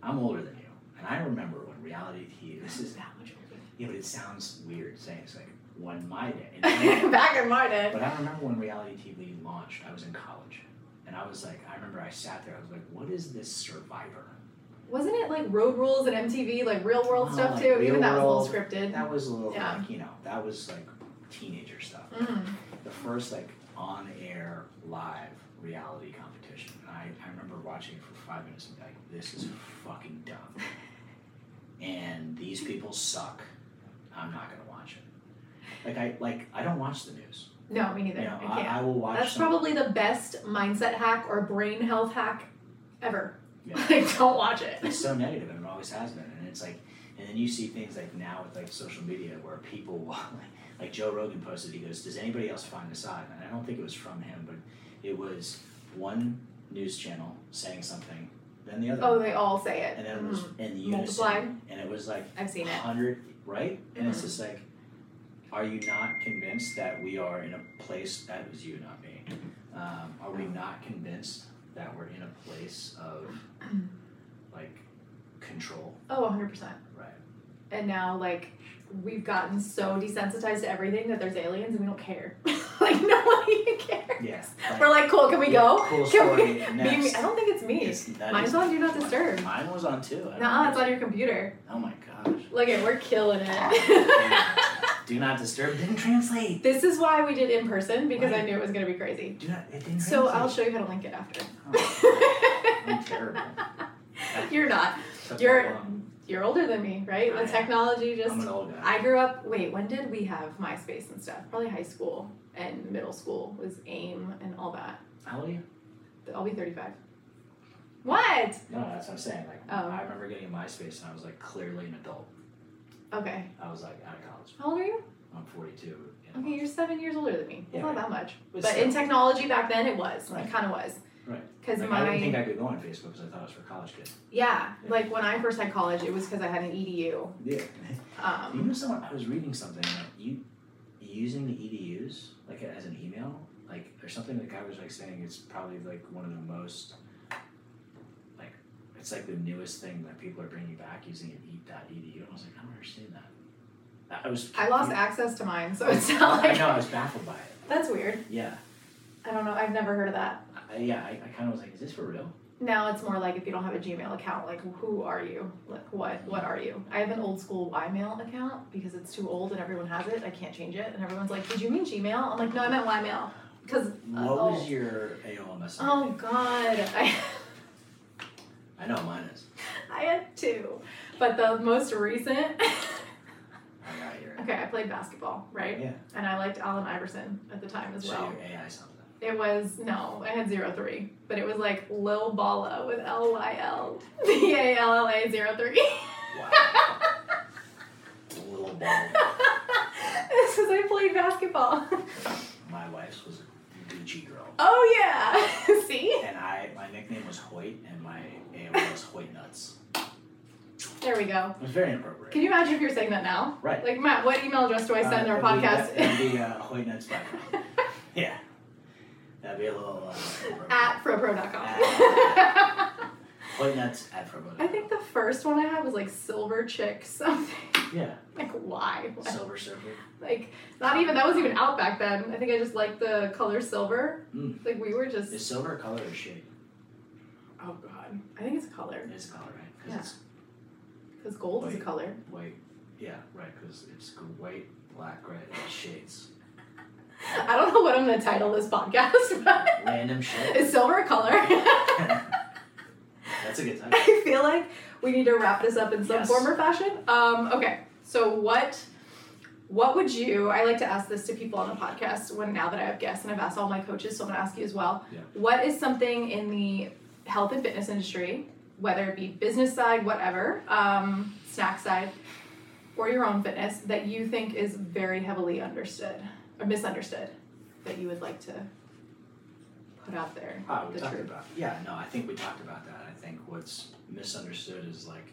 Speaker 2: I'm older than you, and I remember when reality TV. This is
Speaker 1: That much older.
Speaker 2: yeah, but it sounds weird saying it's like when my day.
Speaker 1: Back in my day.
Speaker 2: but I remember when reality TV launched. I was in college, and I was like, I remember I sat there. I was like, what is this Survivor?
Speaker 1: Wasn't it like Road Rules and MTV, like real world
Speaker 2: Oh,
Speaker 1: stuff
Speaker 2: like
Speaker 1: too? Even that was a little scripted.
Speaker 2: That was a little
Speaker 1: Yeah.
Speaker 2: like you know that was like teenager stuff.
Speaker 1: Mhm.
Speaker 2: the first like on air live reality competition. And I, I remember watching it for five minutes and be like, this is fucking dumb. And these people suck. I'm not gonna watch it. Like I like I don't watch the news.
Speaker 1: No, me neither.
Speaker 2: You know,
Speaker 1: I
Speaker 2: I,
Speaker 1: can't.
Speaker 2: I will watch.
Speaker 1: That's
Speaker 2: some-
Speaker 1: probably the best mindset hack or brain health hack ever.
Speaker 2: Yeah.
Speaker 1: Like, don't watch it.
Speaker 2: It's so negative, and it always has been. And it's like, and then you see things like now with like social media where people, like, like Joe Rogan posted, he goes, "Does anybody else find this odd?" And I don't think it was from him, but it was one news channel saying something, then the other,
Speaker 1: Oh, they all say it.
Speaker 2: and then it was
Speaker 1: Mhm.
Speaker 2: in unison,
Speaker 1: Multiplied.
Speaker 2: and it was like
Speaker 1: I've seen it.
Speaker 2: hundred, right? And it's
Speaker 1: Mhm.
Speaker 2: just like, are you not convinced that we are in a place that was you, not me? Um, are we not convinced that we're in a place of like control?
Speaker 1: Oh, 100%.
Speaker 2: Right.
Speaker 1: And now, like, we've gotten so desensitized to everything that there's aliens and we don't care. like, no one even cares.
Speaker 2: Yeah.
Speaker 1: We're like, cool, can we
Speaker 2: yeah,
Speaker 1: go?
Speaker 2: Cool
Speaker 1: Can we?
Speaker 2: Next.
Speaker 1: I don't think it's me.
Speaker 2: That
Speaker 1: Mine's on Do Not Disturb.
Speaker 2: Mine was on too.
Speaker 1: Nah, it's on your computer.
Speaker 2: Oh my gosh.
Speaker 1: Look at, we're killing it.
Speaker 2: Do not disturb didn't translate.
Speaker 1: this is why we did in person because I knew it was gonna be crazy.
Speaker 2: Do not. It didn't
Speaker 1: So I'll show you how to link it after.
Speaker 2: Oh, I'm terrible.
Speaker 1: You're not.
Speaker 2: Took
Speaker 1: You're-
Speaker 2: long.
Speaker 1: You're older than me, right?
Speaker 2: I
Speaker 1: The
Speaker 2: am.
Speaker 1: technology just.
Speaker 2: I'm an old guy.
Speaker 1: I grew up. Wait, when did we have MySpace and stuff? Probably high school and middle school was AIM and all that.
Speaker 2: How old are you?
Speaker 1: I'll be 35. What?
Speaker 2: No, that's what I'm saying. Like
Speaker 1: Oh.
Speaker 2: I remember getting a MySpace and I was like clearly an adult.
Speaker 1: Okay.
Speaker 2: I was like out of college.
Speaker 1: How old are you?
Speaker 2: I'm 42.
Speaker 1: Okay, you're seven years older than me. It's
Speaker 2: Yeah,
Speaker 1: not
Speaker 2: right.
Speaker 1: that much.
Speaker 2: But
Speaker 1: But in technology back then, it was. It kind of was.
Speaker 2: Right.
Speaker 1: Because
Speaker 2: Like,
Speaker 1: my.
Speaker 2: I didn't think I could go on Facebook because I thought it was for college kids.
Speaker 1: yeah,
Speaker 2: Yeah.
Speaker 1: like when I first had college, it was because I had an EDU.
Speaker 2: Yeah. you
Speaker 1: Um,
Speaker 2: know, someone I was reading something that you using the EDUs like as an email, like or something. The guy was like saying it's probably like one of the most like it's like the newest thing that people are bringing back using an e.edu. And I was like, I don't understand that. I- was.
Speaker 1: I lost access to mine, so oh, it's not like.
Speaker 2: I know. I was baffled by it.
Speaker 1: That's weird.
Speaker 2: Yeah.
Speaker 1: I don't know. I've never heard of that.
Speaker 2: I, yeah. I, I kind of was like, is this for real?
Speaker 1: Now it's more like if you don't have a Gmail account, like who are you? Like what what are you? I have an old school Ymail account because it's too old and everyone has it. I can't change it, and everyone's like, "Did you mean Gmail?" I'm like, "No, I meant Ymail." Because
Speaker 2: What uh,
Speaker 1: oh,
Speaker 2: was your AOL messenger?
Speaker 1: oh god, I
Speaker 2: I know mine is.
Speaker 1: I had two, but the most recent.
Speaker 2: I got your.
Speaker 1: okay, I played basketball, right?
Speaker 2: Yeah.
Speaker 1: And I liked Allen Iverson at the time as
Speaker 2: So
Speaker 1: well.
Speaker 2: your AI something.
Speaker 1: It was no, I had zero three, but it was like Lil Bala with L Y L B A L L A zero three.
Speaker 2: Wow. Little ball.
Speaker 1: this is I played basketball.
Speaker 2: My wife's was a Gucci girl.
Speaker 1: Oh yeah. See?
Speaker 2: And I, my nickname was Hoyt, and my AOL was Hoyt Nuts.
Speaker 1: There we go.
Speaker 2: It was very inappropriate.
Speaker 1: Can you imagine if you're saying that now?
Speaker 2: Right.
Speaker 1: Like Matt, what email address do I send
Speaker 2: Uh,
Speaker 1: our podcast?
Speaker 2: It'd be uh, HoytNuts.com. Yeah. That'd be a little uh.
Speaker 1: At fropro.com.
Speaker 2: Hoyt Nuts at FroPro.
Speaker 1: I think the first one I had was like silver chick something.
Speaker 2: Yeah.
Speaker 1: Like why?
Speaker 2: Silver Surfer.
Speaker 1: Like not even that wasn't even out back then. I think I just liked the color silver.
Speaker 2: Mm.
Speaker 1: Like we were just
Speaker 2: Is silver a color or shade?
Speaker 1: God. I think it's a color.
Speaker 2: It is a color, right? Because
Speaker 1: Yeah.
Speaker 2: it's
Speaker 1: Because gold is a color.
Speaker 2: white. Yeah, right. Because it's white, black, red, shades.
Speaker 1: I don't know what I'm gonna title this podcast, but
Speaker 2: Random shit.
Speaker 1: is silver a color?
Speaker 2: That's a good time.
Speaker 1: I feel like we need to wrap this up in some
Speaker 2: Yes.
Speaker 1: form or fashion. Um, okay, so what what would you I like to ask this to people on the podcast when now that I have guests and I've asked all my coaches, so I'm gonna ask you as well.
Speaker 2: Yeah.
Speaker 1: What is something in the health and fitness industry, whether it be business side, whatever, um, snack side, or your own fitness, that you think is very heavily understood or misunderstood that you would like to put out there?
Speaker 2: Oh, we
Speaker 1: the
Speaker 2: talked
Speaker 1: truth.
Speaker 2: about. Yeah, no, I think we talked about that. I think what's misunderstood is like,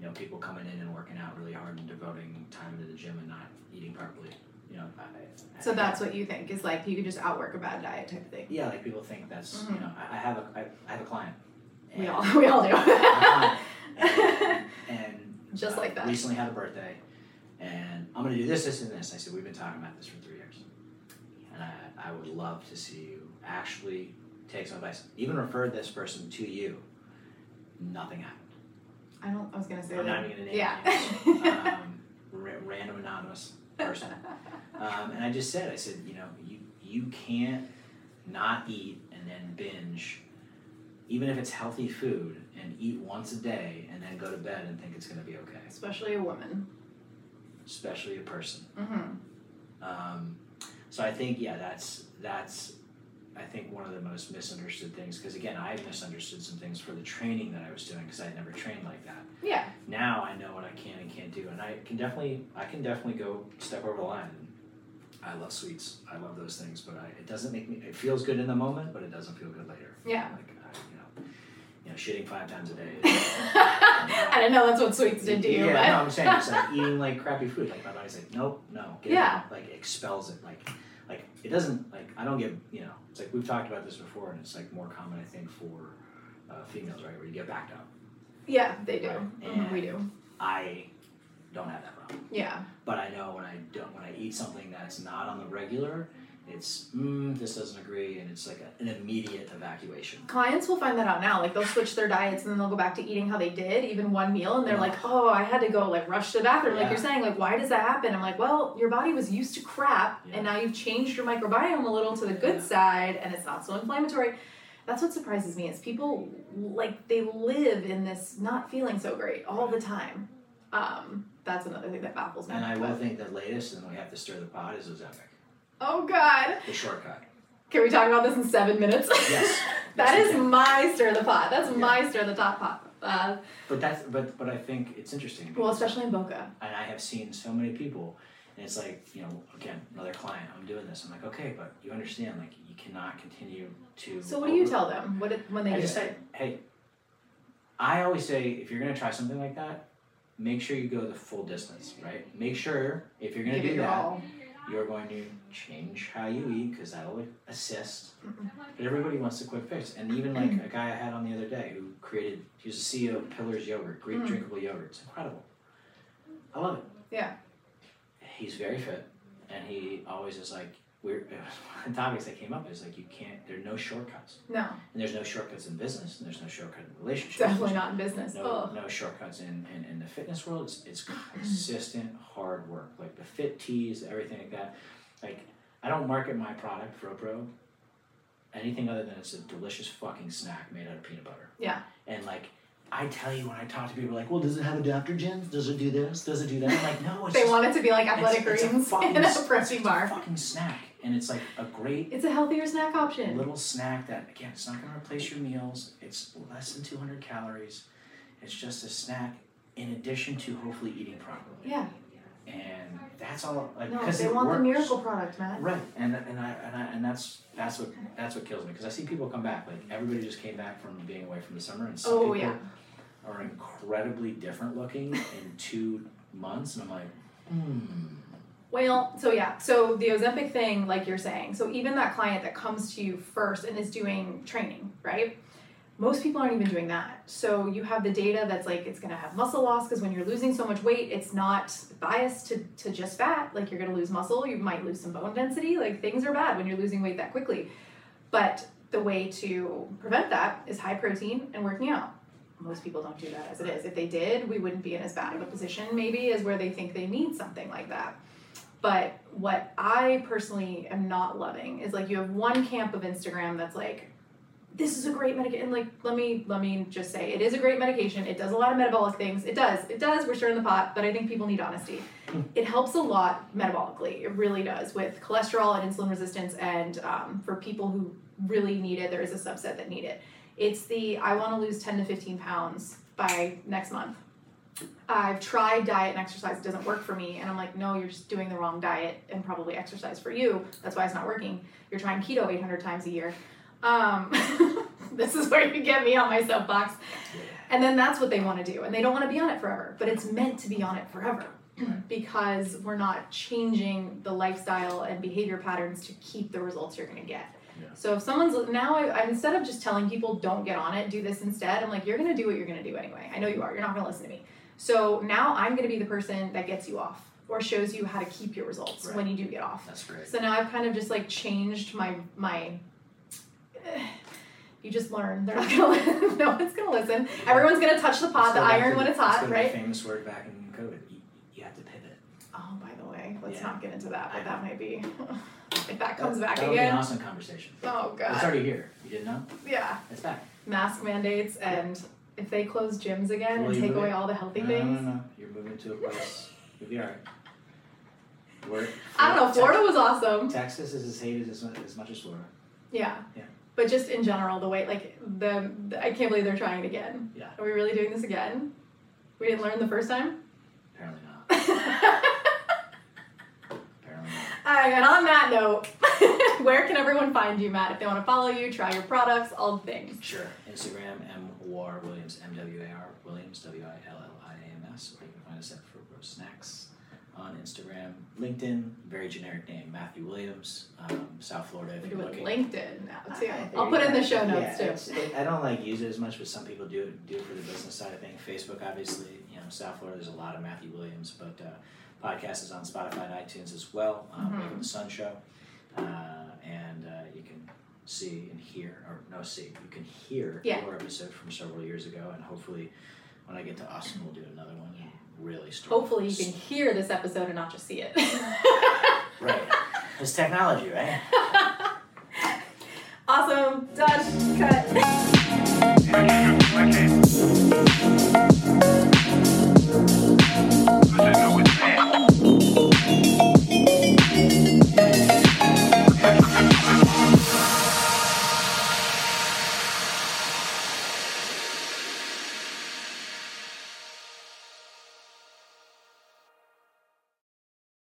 Speaker 2: you know, people coming in and working out really hard and devoting time to the gym and not eating properly. You know, I, I-
Speaker 1: So that's what you think is like you could just outwork a bad diet type of thing.
Speaker 2: yeah, like people think that's
Speaker 1: Mhm.
Speaker 2: you know, I, I have a I, I have a client.
Speaker 1: We all we all do.
Speaker 2: and, and
Speaker 1: Just
Speaker 2: uh,
Speaker 1: like that.
Speaker 2: Recently had a birthday, and I'm gonna do this, this, and this. I said we've been talking about this for three years, and I, I would love to see you actually take some advice. Even refer this person to you. Nothing happened.
Speaker 1: I don't. I was gonna say
Speaker 2: I'm
Speaker 1: that.
Speaker 2: not even gonna name
Speaker 1: Yeah.
Speaker 2: um, ra- random anonymous person. Um, and I just said, I said, you know, you you can't not eat and then binge, even if it's healthy food, and eat once a day and then go to bed and think it's gonna be okay.
Speaker 1: Especially a woman.
Speaker 2: especially a person.
Speaker 1: Mm-hmm.
Speaker 2: Um, so I think yeah, that's that's I think one of the most misunderstood things because again I misunderstood some things for the training that I was doing because I had never trained like that.
Speaker 1: Yeah.
Speaker 2: Now I know what I can and can't do, and I can definitely I can definitely go step over the line. I love sweets. I love those things, but I, it doesn't make me. It feels good in the moment, but it doesn't feel good later.
Speaker 1: Yeah.
Speaker 2: Like I, you know, you know, shitting five times a day. is-
Speaker 1: I didn't know that's what sweets did to you,
Speaker 2: yeah,
Speaker 1: but
Speaker 2: no, I'm saying it's like eating like crappy food. Like my body's like, nope, no, get
Speaker 1: Yeah.
Speaker 2: it. Like expels it. Like it doesn't. Like I don't get. You know, it's like we've talked about this before, and it's like more common, I think, for uh, females, right, where you get backed up.
Speaker 1: yeah, they do.
Speaker 2: Right.
Speaker 1: Mhm, we do.
Speaker 2: I don't have that problem,
Speaker 1: Yeah.
Speaker 2: but I know when I don't, when I eat something that's not on the regular, it's mm, this doesn't agree, and it's like a, an immediate evacuation.
Speaker 1: Clients will find that out now. Like they'll switch their diets and then they'll go back to eating how they did, even one meal, and they're like, "Oh, I had to go like rush to the bathroom." Like you're saying, like, why does that happen? I'm like, well, your body was used to crap,
Speaker 2: Yeah.
Speaker 1: and now you've changed your microbiome a little to the good
Speaker 2: Yeah.
Speaker 1: side, and it's not so inflammatory. That's what surprises me is people like they live in this not feeling so great all the time. Um, that's another thing that baffles me.
Speaker 2: And I will think the latest, and we have to stir the pot, is Ozempic,
Speaker 1: oh God,
Speaker 2: the shortcut.
Speaker 1: can we talk about this in seven minutes?
Speaker 2: Yes.
Speaker 1: that
Speaker 2: Yes,
Speaker 1: is my stir the pot. That's
Speaker 2: Yeah.
Speaker 1: my stir the top pot. Uh,
Speaker 2: But that's but but I think it's interesting.
Speaker 1: well, especially in Boca.
Speaker 2: and I have seen so many people, and it's like you know, again, another client. I'm doing this. I'm like, okay, but you understand, like, you cannot continue to.
Speaker 1: So what do you
Speaker 2: over-
Speaker 1: tell them? What it, when they
Speaker 2: I just say, hey. I always say, if you're gonna try something like that, make sure you go the full distance, right? Make sure if you're gonna
Speaker 1: Give
Speaker 2: do
Speaker 1: your
Speaker 2: that,
Speaker 1: all.
Speaker 2: You're going to change how you eat because that'll assist. But everybody wants a quick fix, and even like a guy I had on the other day who created, he was a CEO of Pillars Yogurt, Greek
Speaker 1: Mm.
Speaker 2: drinkable yogurt. It's incredible. I love it.
Speaker 1: Yeah.
Speaker 2: He's very fit, and he always is like, we're one of the topics that came up is like you can't. There are no shortcuts,
Speaker 1: No,
Speaker 2: and there's no shortcuts in business, and there's no shortcut in relationships.
Speaker 1: definitely not in business.
Speaker 2: No,
Speaker 1: Oh,
Speaker 2: no shortcuts in, in, in the fitness world. It's, it's consistent hard work. Like the fit tees, everything like that. Like I don't market my product, FroPro, anything other than it's a delicious fucking snack made out of peanut butter.
Speaker 1: Yeah.
Speaker 2: And like I tell you when I talk to people, like, well, does it have adaptogens? Does it do this? Does it do that? I'm like, no, it's
Speaker 1: they
Speaker 2: just,
Speaker 1: want it to be like athletic
Speaker 2: a
Speaker 1: greens
Speaker 2: fucking
Speaker 1: in a protein bar.
Speaker 2: a fucking snack, and it's like a great
Speaker 1: It's a healthier snack option.
Speaker 2: little snack that again it's not going to replace your meals it's less than 200 calories it's just a snack in addition to hopefully eating properly
Speaker 1: Yeah.
Speaker 2: and that's all like
Speaker 1: No,
Speaker 2: because
Speaker 1: they
Speaker 2: it
Speaker 1: want
Speaker 2: works.
Speaker 1: the miracle product, man.
Speaker 2: right and and I, and I and that's that's what that's what kills me because i see people come back like everybody just came back from being away from the summer and some
Speaker 1: Oh
Speaker 2: people
Speaker 1: yeah.
Speaker 2: are incredibly different looking in two months and i'm like hmm
Speaker 1: Well, so yeah, so the Ozempic thing, like you're saying, so even that client that comes to you first and is doing training, right? Most people aren't even doing that. So you have the data that's like it's gonna have muscle loss because when you're losing so much weight, it's not biased to, to just fat. Like you're gonna lose muscle, you might lose some bone density. Like things are bad when you're losing weight that quickly. But the way to prevent that is high protein and working out. Most people don't do that as it is. If they did, we wouldn't be in as bad of a position, maybe, as where they think they need something like that. But what I personally am not loving is like you have one camp of Instagram that's like, this is a great medication. And like, let me let me just say, it is a great medication. It does a lot of metabolic things. It does. It does. We're stirring the pot, but I think people need honesty. it helps a lot metabolically. It really does with cholesterol and insulin resistance, and um, for people who really need it, there is a subset that need it. It's the I want to lose ten to fifteen pounds by next month. I've tried diet and exercise, it doesn't work for me. And I'm like, no, you're just doing the wrong diet and probably exercise for you. That's why it's not working. You're trying keto 800 times a year. Um, this is where you get me on my soapbox. And then that's what they want to do. And they don't want to be on it forever, but it's meant to be on it forever because we're not changing the lifestyle and behavior patterns to keep the results you're going to get.
Speaker 2: Yeah.
Speaker 1: So if someone's now, I, I, instead of just telling people don't get on it, do this instead. I'm like, you're going to do what you're going to do anyway. I know you are. You're not going to listen to me. So now I'm going to be the person that gets you off or shows you how to keep your results
Speaker 2: Right.
Speaker 1: when you do get off.
Speaker 2: that's great
Speaker 1: So now I've kind of just like changed my my. You just learn. They're not gonna. Listen. no one's gonna listen. Everyone's gonna touch the pot, the iron
Speaker 2: to-
Speaker 1: when it's hot, right?
Speaker 2: the famous word back in covid you, you have to pivot
Speaker 1: Oh, by the way, let's
Speaker 2: Yeah.
Speaker 1: not get into that. But that might be if that comes back again.
Speaker 2: that would be an awesome conversation
Speaker 1: Oh god.
Speaker 2: it's already here you didn't know
Speaker 1: Yeah,
Speaker 2: it's back
Speaker 1: mask mandates and if they close gyms again
Speaker 2: Well,
Speaker 1: and take away all the healthy
Speaker 2: no,
Speaker 1: things.
Speaker 2: no no no. you're moving to a place you'll be all right We're,
Speaker 1: I don't know. Florida was awesome.
Speaker 2: Texas is as hated as, as much as Florida.
Speaker 1: Yeah.
Speaker 2: Yeah.
Speaker 1: But just in general, the way like the, the I can't believe they're trying it again.
Speaker 2: Yeah.
Speaker 1: Are we really doing this again? We didn't learn the first time.
Speaker 2: Apparently not. Apparently not.
Speaker 1: All right, and on that note, where can everyone find you, Matt? If they want to follow you, try your products, all the things.
Speaker 2: Sure. Instagram, M War Williams, M W A R Williams, W I L L I A M S, or you can find us at FroPro Snacks on Instagram. LinkedIn, very generic name, Matthew Williams, um, South Florida. If
Speaker 1: We're
Speaker 2: you're
Speaker 1: doing
Speaker 2: looking.
Speaker 1: LinkedIn now too.
Speaker 2: I,
Speaker 1: I'll put it in the show
Speaker 2: yeah,
Speaker 1: notes too.
Speaker 2: it- I don't like use it as much, but some people do it do it for the business side of things. Facebook, obviously, you know, South Florida, there's a lot of Matthew Williams, but uh, podcast is on Spotify and iTunes as well. Um,
Speaker 1: Mhm.
Speaker 2: The Sun Show, uh, and uh, you can see and hear, or no, see, you can hear
Speaker 1: Yeah.
Speaker 2: your episode from several years ago, and hopefully, when I get to Austin, we'll do another one. and Really start.
Speaker 1: Hopefully you can hear this episode and not just see it.
Speaker 2: Right. It's technology, right?
Speaker 1: awesome. Done. Cut.
Speaker 4: Okay.